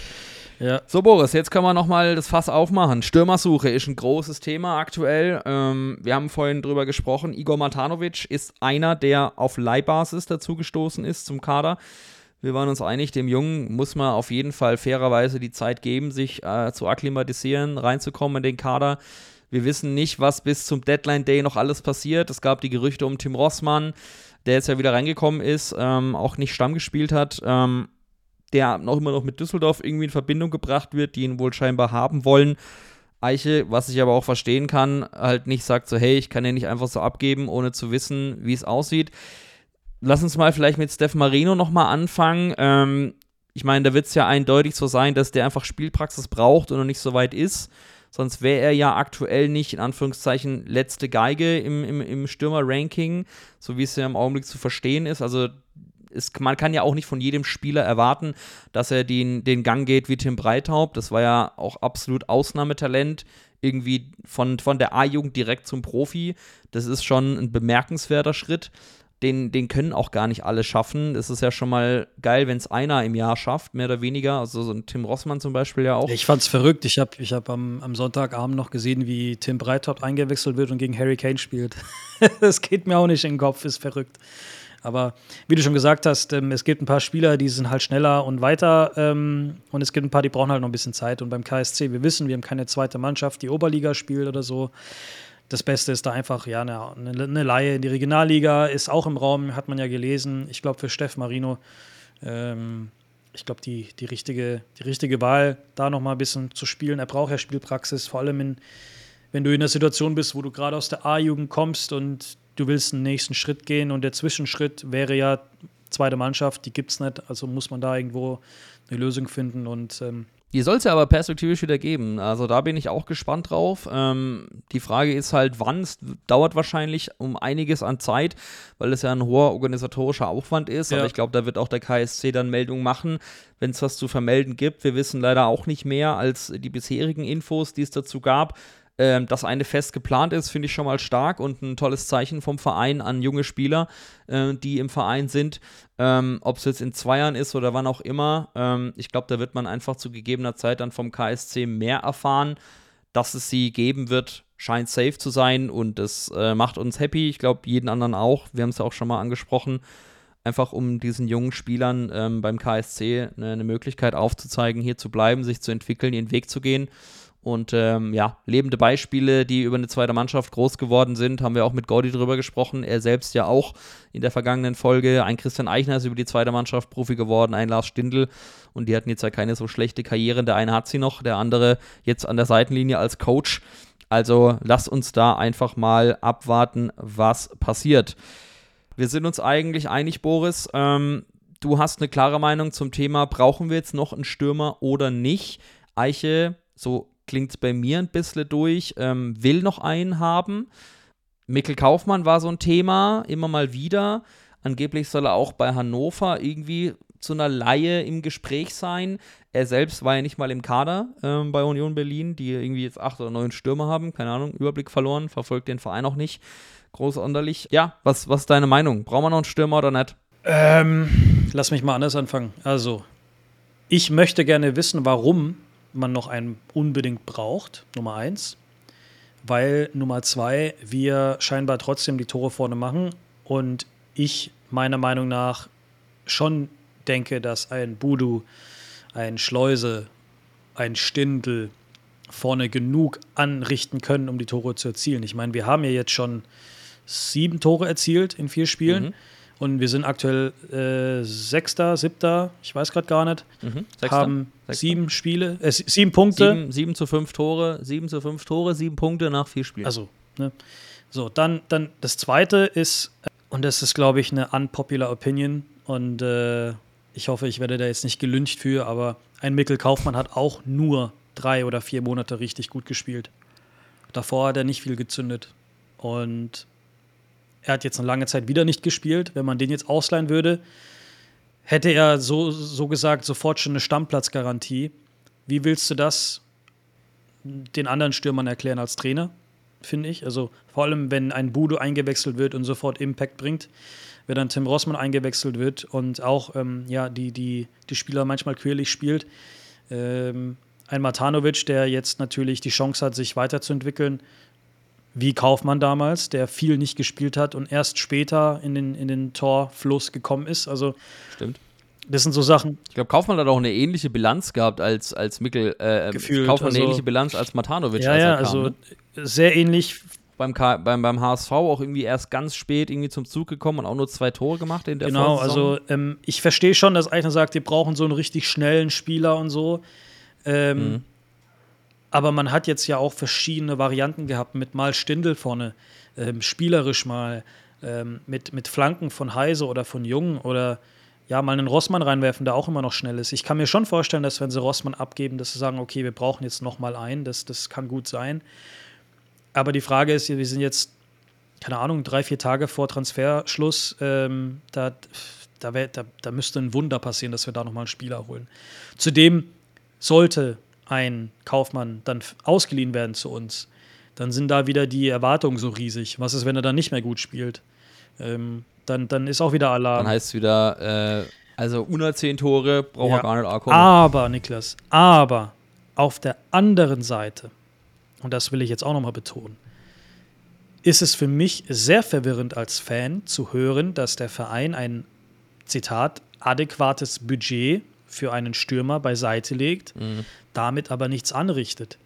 Ja. So, Boris, jetzt können wir nochmal das Fass aufmachen. Stürmersuche ist ein großes Thema aktuell. Ähm, wir haben vorhin drüber gesprochen. Igor Matanovic ist einer, der auf Leihbasis dazugestoßen ist zum Kader. Wir waren uns einig, dem Jungen muss man auf jeden Fall fairerweise die Zeit geben, sich äh, zu akklimatisieren, reinzukommen in den Kader. Wir wissen nicht, was bis zum Deadline Day noch alles passiert. Es gab die Gerüchte um Tim Rossmann, der jetzt ja wieder reingekommen ist, ähm, auch nicht Stamm gespielt hat. Ähm, der noch immer noch mit Düsseldorf irgendwie in Verbindung gebracht wird, die ihn wohl scheinbar haben wollen. Eiche, was ich aber auch verstehen kann, halt nicht sagt so, hey, ich kann den nicht einfach so abgeben, ohne zu wissen, wie es aussieht. lass uns mal vielleicht mit Steph Marino nochmal anfangen. Ähm, ich meine, da wird es ja eindeutig so sein, dass der einfach Spielpraxis braucht und noch nicht so weit ist. Sonst wäre er ja aktuell nicht, in Anführungszeichen, letzte Geige im, im, im Stürmer-Ranking, so wie es ja im Augenblick zu verstehen ist. Also es, man kann ja auch nicht von jedem Spieler erwarten, dass er den, den Gang geht wie Tim Breithaupt. Das war ja auch absolut Ausnahmetalent. Irgendwie von, von der A-Jugend direkt zum Profi. Das ist schon ein bemerkenswerter Schritt den, den können auch gar nicht alle schaffen. Es ist ja schon mal geil, wenn es einer im Jahr schafft, mehr oder weniger. Also so ein Tim Rossmann zum Beispiel ja auch. Ich fand's verrückt. Ich habe ich hab am, am Sonntagabend noch gesehen, wie Tim Breithaupt eingewechselt wird und gegen Harry Kane spielt. das geht mir auch nicht in den Kopf, ist verrückt. Aber wie du schon gesagt hast, ähm, es gibt ein paar Spieler, die sind halt schneller und weiter ähm, und es gibt ein paar, die brauchen halt noch ein bisschen Zeit. Und beim KSC, wir wissen, wir haben keine zweite Mannschaft, die Oberliga spielt oder so das Beste ist da einfach, ja, eine, eine Laie in die Regionalliga ist auch im Raum, hat man ja gelesen. Ich glaube, für Steff Marino, ähm, ich glaube, die, die, richtige, die richtige Wahl, da nochmal ein bisschen zu spielen. Er braucht ja Spielpraxis, vor allem in, wenn du in der Situation bist, wo du gerade aus der A-Jugend kommst und du willst einen nächsten Schritt gehen und der Zwischenschritt wäre ja zweite Mannschaft, die gibt es nicht, also muss man da irgendwo eine Lösung finden und ähm, die soll es ja aber perspektivisch wieder geben. Also da bin ich auch gespannt drauf. Ähm, die Frage ist halt, wann. Es dauert wahrscheinlich um einiges an Zeit, weil es ja ein hoher organisatorischer Aufwand ist. Ja. Aber ich glaube, da wird auch der KSC dann Meldung machen, wenn es was zu vermelden gibt. Wir wissen leider auch nicht mehr als die bisherigen Infos, die es dazu gab. Ähm, dass eine fest geplant ist, finde ich schon mal stark und ein tolles Zeichen vom Verein an junge Spieler, äh, die im Verein sind. Ähm, Ob es jetzt in zwei Jahren ist oder wann auch immer. Ähm, ich glaube, da wird man einfach zu gegebener Zeit dann vom KSC mehr erfahren. Dass es sie geben wird, scheint safe zu sein und das äh, macht uns happy. Ich glaube, jeden anderen auch. Wir haben es ja auch schon mal angesprochen einfach um diesen jungen Spielern ähm, beim KSC eine, eine, Möglichkeit aufzuzeigen, hier zu bleiben, sich zu entwickeln, ihren Weg zu gehen. Und ähm, ja, lebende Beispiele, die über eine zweite Mannschaft groß geworden sind, haben wir auch mit Gordy drüber gesprochen. Er selbst ja auch in der vergangenen Folge. Ein Christian Eichner ist über die zweite Mannschaft Profi geworden, ein Lars Stindl. Und die hatten jetzt ja keine so schlechte Karriere. Der eine hat sie noch, der andere jetzt an der Seitenlinie als Coach. Also lass uns da einfach mal abwarten, was passiert. Wir sind uns eigentlich einig, Boris. Ähm, du hast eine klare Meinung zum Thema, brauchen wir jetzt noch einen Stürmer oder nicht? Eiche, so klingt bei mir ein bisschen durch, ähm, will noch einen haben. Mikkel Kaufmann war so ein Thema, immer mal wieder. Angeblich soll er auch bei Hannover irgendwie zu einer Laie im Gespräch sein. Er selbst war ja nicht mal im Kader ähm, bei Union Berlin, die irgendwie jetzt acht oder neun Stürmer haben. Keine Ahnung, Überblick verloren, verfolgt den Verein auch nicht. Großartig. Ja, was, was ist deine Meinung? Brauchen wir noch einen Stürmer oder nicht? Ähm, lass mich mal anders anfangen. Also, ich möchte gerne wissen, warum man noch einen unbedingt braucht, Nummer eins. Weil Nummer zwei, wir scheinbar trotzdem die Tore vorne machen und ich meiner Meinung nach schon denke, dass ein Budu, ein Schleuse, ein Stindel vorne genug anrichten können, um die Tore zu erzielen. Ich meine, wir haben ja jetzt schon sieben Tore erzielt in vier Spielen. Mhm. Und wir sind aktuell äh, Sechster, Siebter, ich weiß gerade gar nicht. Mhm. Sechster, haben Sechster. sieben Spiele, äh, sieben Punkte. Sieben, sieben, zu fünf Tore, sieben zu fünf Tore, sieben Punkte nach vier Spielen. Also, ne? So, dann, dann das zweite ist, und das ist, glaube ich, eine unpopular Opinion. Und äh, ich hoffe, ich werde da jetzt nicht gelüncht für, aber ein Mikkel Kaufmann hat auch nur drei oder vier Monate richtig gut gespielt. Davor hat er nicht viel gezündet. Und er hat jetzt eine lange Zeit wieder nicht gespielt. Wenn man den jetzt ausleihen würde, hätte er so, so gesagt sofort schon eine Stammplatzgarantie. Wie willst du das den anderen Stürmern erklären als Trainer, finde ich? Also vor allem, wenn ein Budo eingewechselt wird und sofort Impact bringt, wenn dann Tim Rossmann eingewechselt wird und auch ähm, ja, die, die, die Spieler manchmal quirlig spielt. Ähm, ein Matanovic, der jetzt natürlich die Chance hat, sich weiterzuentwickeln, wie Kaufmann damals, der viel nicht gespielt hat und erst später in den, in den Torfluss gekommen ist. Also Stimmt. Das sind so Sachen. Ich glaube, Kaufmann hat auch eine ähnliche Bilanz gehabt als, als Mickel. Äh, Gefühlt, Kaufmann also, eine ähnliche Bilanz als Matanovic. Ja, ja, also ne? sehr ähnlich. Beim, K beim, beim HSV auch irgendwie erst ganz spät irgendwie zum Zug gekommen und auch nur zwei Tore gemacht in der Genau, also ähm, ich verstehe schon, dass Eichner sagt, wir brauchen so einen richtig schnellen Spieler und so. Ähm, mhm. Aber man hat jetzt ja auch verschiedene Varianten gehabt mit mal Stindel vorne, ähm, spielerisch mal ähm, mit, mit Flanken von Heise oder von Jung oder ja, mal einen Rossmann reinwerfen, der auch immer noch schnell ist. Ich kann mir schon vorstellen, dass wenn sie Rossmann abgeben, dass sie sagen, okay, wir brauchen jetzt noch mal einen, das, das kann gut sein. Aber die Frage ist, wir sind jetzt, keine Ahnung, drei, vier Tage vor Transferschluss, ähm, da, da, wär, da, da müsste ein Wunder passieren, dass wir da noch mal einen Spieler holen. Zudem sollte ein Kaufmann dann ausgeliehen werden zu uns, dann sind da wieder die Erwartungen so riesig. Was ist, wenn er dann nicht mehr gut spielt? Ähm, dann, dann ist auch wieder Alarm. Dann heißt es wieder, äh, also unter 10 Tore braucht Ja. er gar nicht ankommen. Aber, Niklas, aber auf der anderen Seite, und das will ich jetzt auch nochmal betonen, ist es für mich sehr verwirrend als Fan zu hören, dass der Verein ein, Zitat, adäquates Budget für einen Stürmer beiseite legt, Mhm. damit aber nichts anrichtet.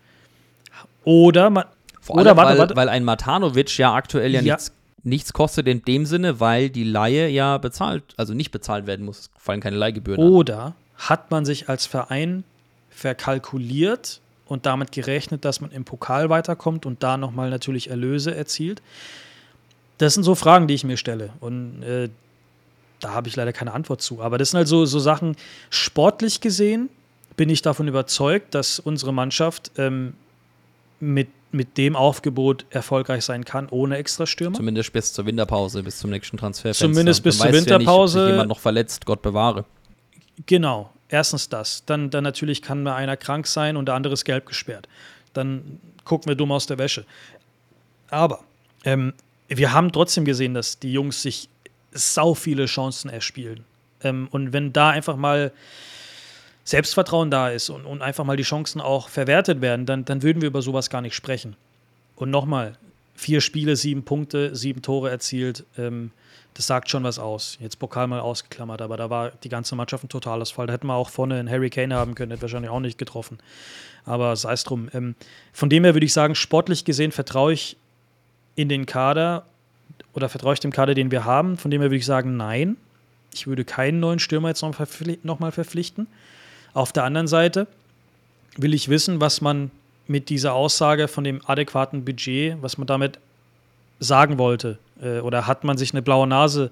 Oder man. Vor oder allem, warte, weil, warte. weil ein Matanovic ja aktuell ja, Ja. Nichts, nichts kostet in dem Sinne, weil die Laie ja bezahlt, also nicht bezahlt werden muss. Es fallen keine Leihgebühren an. Oder hat man sich als Verein verkalkuliert und damit gerechnet, dass man im Pokal weiterkommt und da nochmal natürlich Erlöse erzielt? Das sind so Fragen, die ich mir stelle. Und äh, da habe ich leider keine Antwort zu. Aber das sind halt so, so Sachen, sportlich gesehen bin ich davon überzeugt, dass unsere Mannschaft ähm, mit, mit dem Aufgebot erfolgreich sein kann, ohne extra Stürmer. Zumindest bis zur Winterpause, bis zum nächsten Transferfenster. Zumindest bis zur du ja nicht, Winterpause. jemand noch verletzt, Gott bewahre. Genau, erstens das. Dann, dann natürlich kann mal einer krank sein und der andere ist gelb gesperrt. Dann gucken wir dumm aus der Wäsche. Aber ähm, wir haben trotzdem gesehen, dass die Jungs sich sau viele Chancen erspielen. Ähm, und wenn da einfach mal Selbstvertrauen da ist und, und einfach mal die Chancen auch verwertet werden, dann, dann würden wir über sowas gar nicht sprechen. Und nochmal, vier Spiele, sieben Punkte, sieben Tore erzielt. Ähm, das sagt schon was aus. Jetzt Pokal mal ausgeklammert, aber da war die ganze Mannschaft ein Totalausfall. Da hätten wir auch vorne einen Harry Kane haben können, hätte wahrscheinlich auch nicht getroffen. Aber sei es drum. Ähm, von dem her würde ich sagen, sportlich gesehen vertraue ich in den Kader oder vertraue ich dem Kader, den wir haben. Von dem her würde ich sagen, nein. Ich würde keinen neuen Stürmer jetzt noch, verpfli noch verpflichten. Auf der anderen Seite will ich wissen, was man mit dieser Aussage von dem adäquaten Budget, was man damit sagen wollte. Äh, oder hat man sich eine blaue Nase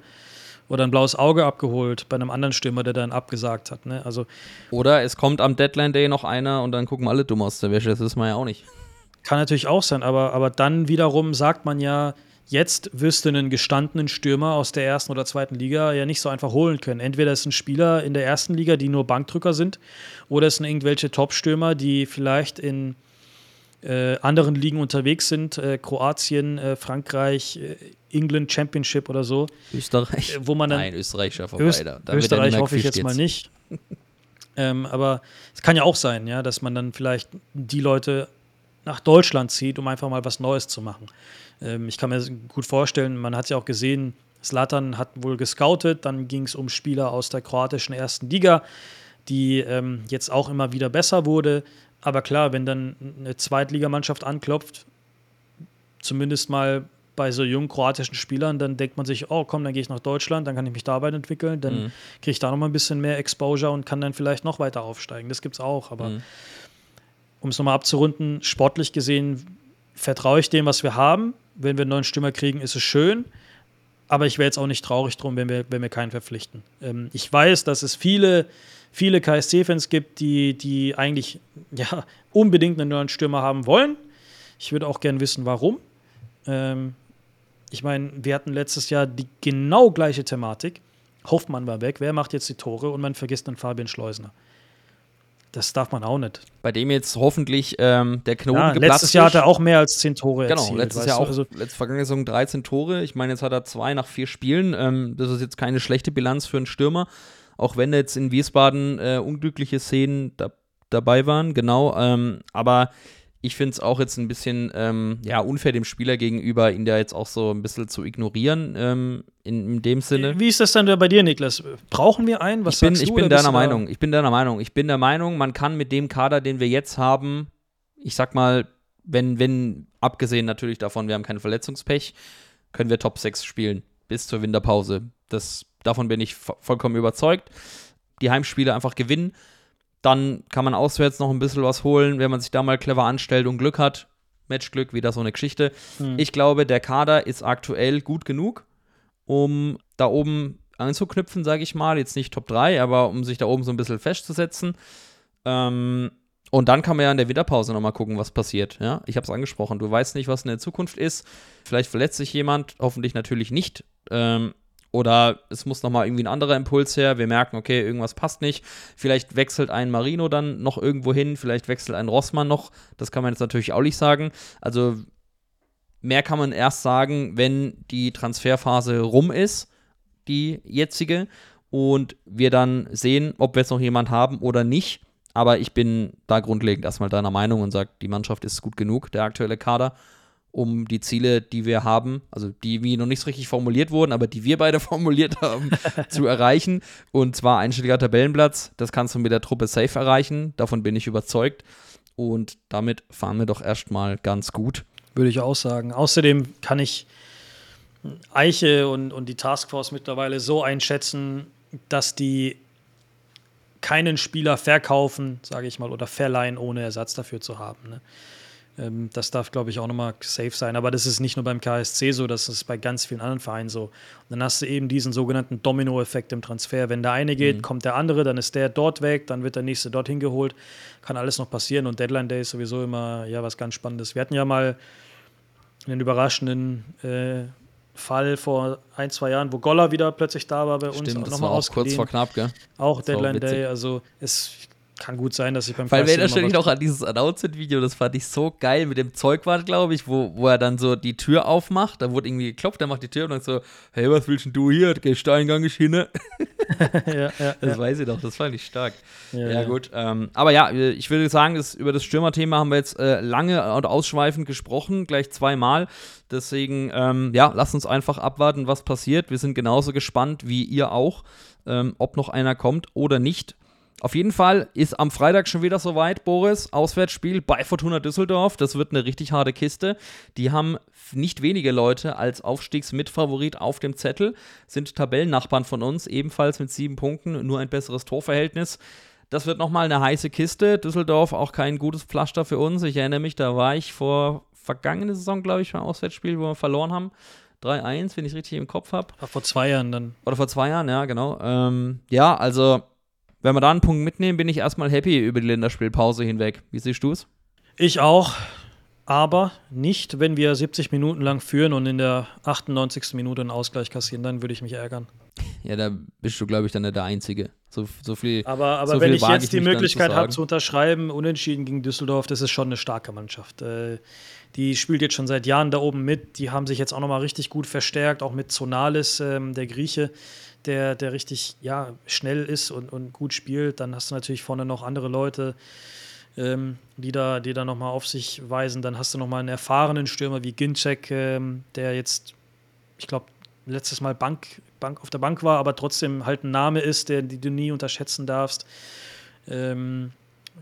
oder ein blaues Auge abgeholt bei einem anderen Stürmer, der dann abgesagt hat. Ne? Also Oder es kommt am Deadline Day noch einer und dann gucken alle dumm aus der Wäsche. Das ist man ja auch nicht. kann natürlich auch sein, aber, aber dann wiederum sagt man ja, jetzt wirst du einen gestandenen Stürmer aus der ersten oder zweiten Liga ja nicht so einfach holen können. Entweder es sind Spieler in der ersten Liga, die nur Bankdrücker sind, oder es sind irgendwelche Top-Stürmer, die vielleicht in äh, anderen Ligen unterwegs sind, äh, Kroatien, äh, Frankreich, äh, England Championship oder so, Österreich. Wo man dann- Nein, Österreich ist ja vorbei. Öst da. Da Österreich hoffe ich gefischt jetzt mal nicht. ähm, aber es kann ja auch sein, ja, dass man dann vielleicht die Leute nach Deutschland zieht, um einfach mal was Neues zu machen. Ähm, ich kann mir gut vorstellen, man hat ja auch gesehen, Slatan hat wohl gescoutet, dann ging es um Spieler aus der kroatischen ersten Liga, die ähm, jetzt auch immer wieder besser wurde. Aber klar, wenn dann eine Zweitligamannschaft anklopft, zumindest mal bei so jungen kroatischen Spielern, dann denkt man sich, oh komm, dann gehe ich nach Deutschland, dann kann ich mich da weiterentwickeln, dann Mhm. kriege ich da noch mal ein bisschen mehr Exposure und kann dann vielleicht noch weiter aufsteigen. Das gibt es auch, aber Mhm. um es nochmal abzurunden, sportlich gesehen vertraue ich dem, was wir haben. Wenn wir einen neuen Stürmer kriegen, ist es schön. Aber ich wäre jetzt auch nicht traurig drum, wenn wir, wenn wir keinen verpflichten. Ähm, ich weiß, dass es viele, viele KSC-Fans gibt, die, die eigentlich ja, unbedingt einen neuen Stürmer haben wollen. Ich würde auch gern wissen, warum. Ähm, ich meine, wir hatten letztes Jahr die genau gleiche Thematik. Hoffmann war weg. Wer macht jetzt die Tore? Und man vergisst dann Fabian Schleusner. Das darf man auch nicht. Bei dem jetzt hoffentlich ähm, der Knoten Ja, geplatzt letztes Jahr hat er auch mehr als 10 Tore Genau, erzielt. letztes weißt Jahr auch, Also, letzte vergangene Saison 13 Tore. Ich meine, jetzt hat er zwei nach vier Spielen. Ähm, das ist jetzt keine schlechte Bilanz für einen Stürmer. Auch wenn jetzt in Wiesbaden äh, unglückliche Szenen da, dabei waren, genau. Ähm, aber ich finde es auch jetzt ein bisschen ähm, ja, unfair dem Spieler gegenüber, ihn da jetzt auch so ein bisschen zu ignorieren, ähm, in, in dem Sinne. wie ist das denn bei dir, Niklas? Brauchen wir einen? Was ich bin, sagst ich du, bin deiner Meinung. Ich bin deiner Meinung. Ich bin der Meinung, man kann mit dem Kader, den wir jetzt haben, ich sag mal, wenn, wenn, abgesehen natürlich davon, wir haben kein Verletzungspech, können wir Top 6 spielen bis zur Winterpause. Das, davon bin ich vo- vollkommen überzeugt. Die Heimspiele einfach gewinnen. Dann kann man auswärts noch ein bisschen was holen, wenn man sich da mal clever anstellt und Glück hat. Matchglück, wieder so eine Geschichte. Hm. Ich glaube, der Kader ist aktuell gut genug. um da oben anzuknüpfen, sage ich mal. Jetzt nicht Top 3, aber um sich da oben so ein bisschen festzusetzen. Ähm, und dann kann man ja in der Winterpause nochmal gucken, was passiert. Ja? Ich habe es angesprochen, du weißt nicht, was in der Zukunft ist. Vielleicht verletzt sich jemand, hoffentlich natürlich nicht. Ähm, oder es muss nochmal irgendwie ein anderer Impuls her. Wir merken, okay, irgendwas passt nicht. Vielleicht wechselt ein Marino dann noch irgendwo hin. Vielleicht wechselt ein Rossmann noch. Das kann man jetzt natürlich auch nicht sagen. Also mehr kann man erst sagen, wenn die Transferphase rum ist, die jetzige. Und wir dann sehen, ob wir jetzt noch jemand haben oder nicht. Aber ich bin da grundlegend erstmal deiner Meinung und sage, die Mannschaft ist gut genug, der aktuelle Kader, um die Ziele, die wir haben, also die wie noch nicht so richtig formuliert wurden, aber die wir beide formuliert haben, zu erreichen. Und zwar einstelliger Tabellenplatz. Das kannst du mit der Truppe safe erreichen. Davon bin ich überzeugt. Und damit fahren wir doch erstmal ganz gut. Würde ich auch sagen. Außerdem kann ich Eiche und, und die Taskforce mittlerweile so einschätzen, dass die keinen Spieler verkaufen, sage ich mal, oder verleihen, ohne Ersatz dafür zu haben. Ne? Ähm, das darf, glaube ich, auch nochmal safe sein. Aber das ist nicht nur beim KSC so, das ist bei ganz vielen anderen Vereinen so. Und dann hast du eben diesen sogenannten Domino-Effekt im Transfer. Wenn der eine geht, mhm. kommt der andere, dann ist der dort weg, dann wird der nächste dorthin geholt. Kann alles noch passieren und Deadline Day ist sowieso immer ja was ganz Spannendes. Wir hatten ja mal einen überraschenden äh, Fall vor ein, zwei Jahren, wo Goller wieder plötzlich da war bei uns. Stimmt, auch das war auch kurz vor knapp, gell? Auch das Deadline Day, also es kann gut sein, dass ich beim Weil wir erinnern noch an dieses Announcement-Video, das fand ich so geil mit dem Zeugwart, glaube ich, wo, wo er dann so die Tür aufmacht, da wurde irgendwie geklopft, er macht die Tür und dann so, hey, was willst denn du hier? Gehst Steingang ich hin? ja, ja, das ja. weiß ich doch, das fand ich stark. Ja, ja gut, ähm, aber ja, ich würde sagen, das, über das Stürmerthema haben wir jetzt äh, lange und ausschweifend gesprochen, gleich zweimal. Deswegen, ähm, ja, lasst uns einfach abwarten, was passiert. Wir sind genauso gespannt wie ihr auch, ähm, ob noch einer kommt oder nicht. Auf jeden Fall ist am Freitag schon wieder soweit, Boris. Auswärtsspiel bei Fortuna Düsseldorf. Das wird eine richtig harte Kiste. Die haben nicht wenige Leute als Aufstiegsmitfavorit auf dem Zettel, sind Tabellennachbarn von uns, ebenfalls mit sieben Punkten, nur ein besseres Torverhältnis. Das wird nochmal eine heiße Kiste. Düsseldorf auch kein gutes Pflaster für uns. Ich erinnere mich, da war ich vor vergangene Saison, glaube ich, beim Auswärtsspiel, wo wir verloren haben. 3-1, wenn ich richtig im Kopf habe. Vor zwei Jahren dann. Oder vor zwei Jahren, ja, genau. Ähm, ja, also wenn wir da einen Punkt mitnehmen, bin ich erstmal happy über die Länderspielpause hinweg. Wie siehst du es? Ich auch. Aber nicht, wenn wir 70 Minuten lang führen und in der 98. Minute einen Ausgleich kassieren, dann würde ich mich ärgern. Ja, da bist du, glaube ich, dann nicht der Einzige. So, so viel. Aber, aber so wenn ich jetzt die Möglichkeit habe zu unterschreiben, unentschieden gegen Düsseldorf, das ist schon eine starke Mannschaft. Äh, die spielt jetzt schon seit Jahren da oben mit. Die haben sich jetzt auch nochmal richtig gut verstärkt, auch mit Zonalis, ähm, der Grieche der, der richtig ja, schnell ist und, und gut spielt. Dann hast du natürlich vorne noch andere Leute, ähm, die da, die da nochmal auf sich weisen. Dann hast du nochmal einen erfahrenen Stürmer wie Ginczek, ähm, der jetzt, ich glaube, letztes Mal Bank, Bank auf der Bank war, aber trotzdem halt ein Name ist, der, die du nie unterschätzen darfst. Ähm,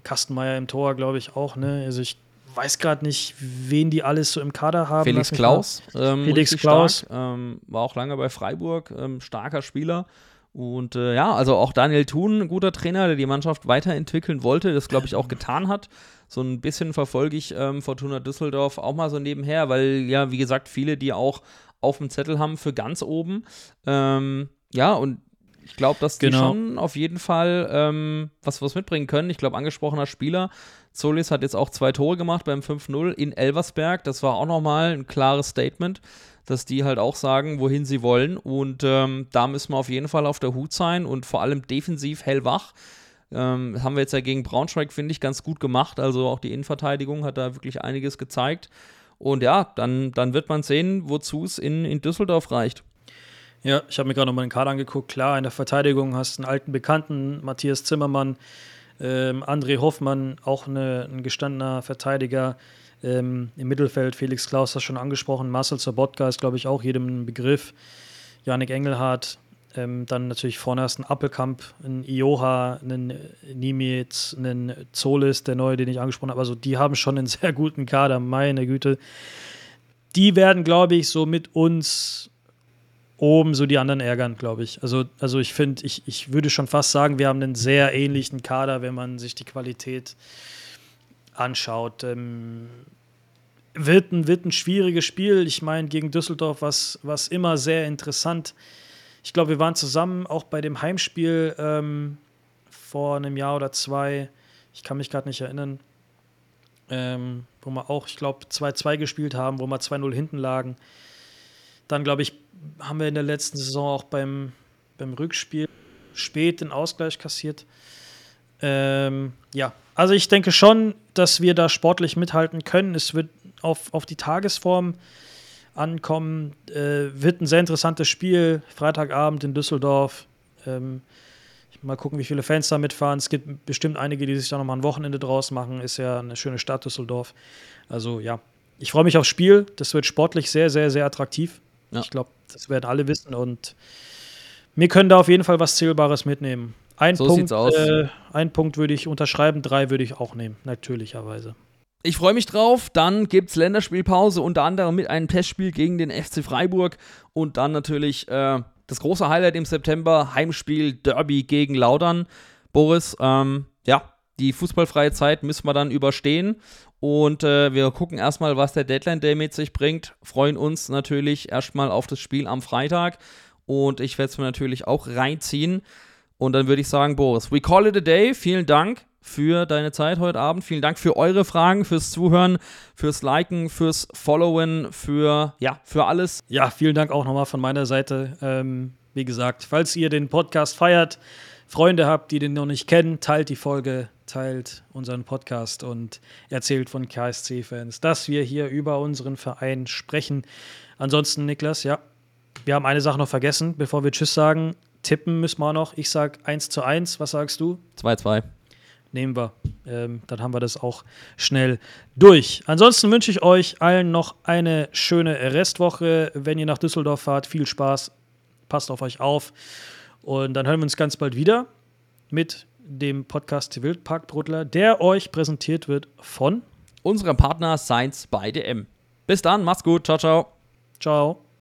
Kastenmeier im Tor, glaube ich, auch. Ne? Also ich weiß gerade nicht, wen die alles so im Kader haben. Felix Klaus. Ähm, Felix Klaus. Ähm, war auch lange bei Freiburg, ähm, starker Spieler. Und äh, ja, also auch Daniel Thun, ein guter Trainer, der die Mannschaft weiterentwickeln wollte, das glaube ich auch getan hat. So ein bisschen verfolge ich ähm, Fortuna Düsseldorf auch mal so nebenher, weil ja, wie gesagt, viele die auch auf dem Zettel haben für ganz oben. Ähm, ja, und ich glaube, dass die genau. schon auf jeden Fall ähm, was, was mitbringen können. Ich glaube, angesprochener Spieler Solis hat jetzt auch zwei Tore gemacht beim 5-0 in Elversberg. Das war auch nochmal ein klares Statement, dass die halt auch sagen, wohin sie wollen. Und ähm, da müssen wir auf jeden Fall auf der Hut sein und vor allem defensiv hellwach. Ähm, haben wir jetzt ja gegen Braunschweig, finde ich, ganz gut gemacht. Also auch die Innenverteidigung hat da wirklich einiges gezeigt. Und ja, dann, dann wird man sehen, wozu es in, in Düsseldorf reicht. Ja, ich habe mir gerade nochmal den Kader angeguckt. Klar, in der Verteidigung hast du einen alten Bekannten, Matthias Zimmermann, ähm, André Hoffmann, auch eine, ein gestandener Verteidiger. Ähm, Im Mittelfeld Felix Klaus, das schon angesprochen. Marcel Sobotka ist, glaube ich, auch jedem ein Begriff. Janik Engelhardt. Ähm, dann natürlich vorne hast einen Appelkamp, einen Ioha, einen Nimitz, einen Zolis, der neue, den ich angesprochen habe. Also die haben schon einen sehr guten Kader, meine Güte. Die werden, glaube ich, so mit uns oben so die anderen ärgern, glaube ich. Also, also ich finde, ich, ich würde schon fast sagen, wir haben einen sehr ähnlichen Kader, wenn man sich die Qualität anschaut. Ähm, wird ein, wird ein schwieriges Spiel. Ich meine, gegen Düsseldorf war es immer sehr interessant. Ich glaube, wir waren zusammen auch bei dem Heimspiel ähm, vor einem Jahr oder zwei. Ich kann mich gerade nicht erinnern. Ähm, wo wir auch, ich glaube, 2-2 gespielt haben, wo wir 2-0 hinten lagen. Dann, glaube ich, haben wir in der letzten Saison auch beim, beim Rückspiel spät den Ausgleich kassiert. Ähm, ja, also ich denke schon, dass wir da sportlich mithalten können. Es wird auf, auf die Tagesform ankommen. Äh, wird ein sehr interessantes Spiel. Freitagabend in Düsseldorf. Ähm, mal gucken, wie viele Fans da mitfahren. Es gibt bestimmt einige, die sich da nochmal ein Wochenende draus machen. Ist ja eine schöne Stadt, Düsseldorf. Also ja, ich freue mich aufs Spiel. Das wird sportlich sehr, sehr, sehr attraktiv. Ja. Ich glaube, das werden alle wissen. Und wir können da auf jeden Fall was Zählbares mitnehmen. Ein so Punkt, äh, ein Punkt würde ich unterschreiben, drei würde ich auch nehmen, natürlicherweise. Ich freue mich drauf. Dann gibt es Länderspielpause, unter anderem mit einem Testspiel gegen den FC Freiburg und dann natürlich äh, das große Highlight im September: Heimspiel Derby gegen Laudern. Boris, ähm, ja, die fußballfreie Zeit müssen wir dann überstehen und äh, wir gucken erstmal, was der Deadline Day mit sich bringt. Freuen uns natürlich erstmal auf das Spiel am Freitag und ich werde es mir natürlich auch reinziehen. Und dann würde ich sagen, Boris, we call it a day. Vielen Dank für deine Zeit heute Abend. Vielen Dank für eure Fragen, fürs Zuhören, fürs Liken, fürs Followen, für ja, für alles. Ja, vielen Dank auch nochmal von meiner Seite. Ähm, wie gesagt, falls ihr den Podcast feiert, Freunde habt, die den noch nicht kennen, teilt die Folge, teilt unseren Podcast und erzählt von KSC-Fans, dass wir hier über unseren Verein sprechen. Ansonsten, Niklas, ja, wir haben eine Sache noch vergessen, bevor wir Tschüss sagen. Tippen müssen wir noch. Ich sage 1 zu 1. Was sagst du? 2-2 nehmen wir. Ähm, dann haben wir das auch schnell durch. Ansonsten wünsche ich euch allen noch eine schöne Restwoche. Wenn ihr nach Düsseldorf fahrt, viel Spaß. Passt auf euch auf. Und dann hören wir uns ganz bald wieder mit dem Podcast Wildparkbrudler, der euch präsentiert wird von unserem Partner Science by DM. Bis dann, macht's gut. Ciao, ciao. Ciao.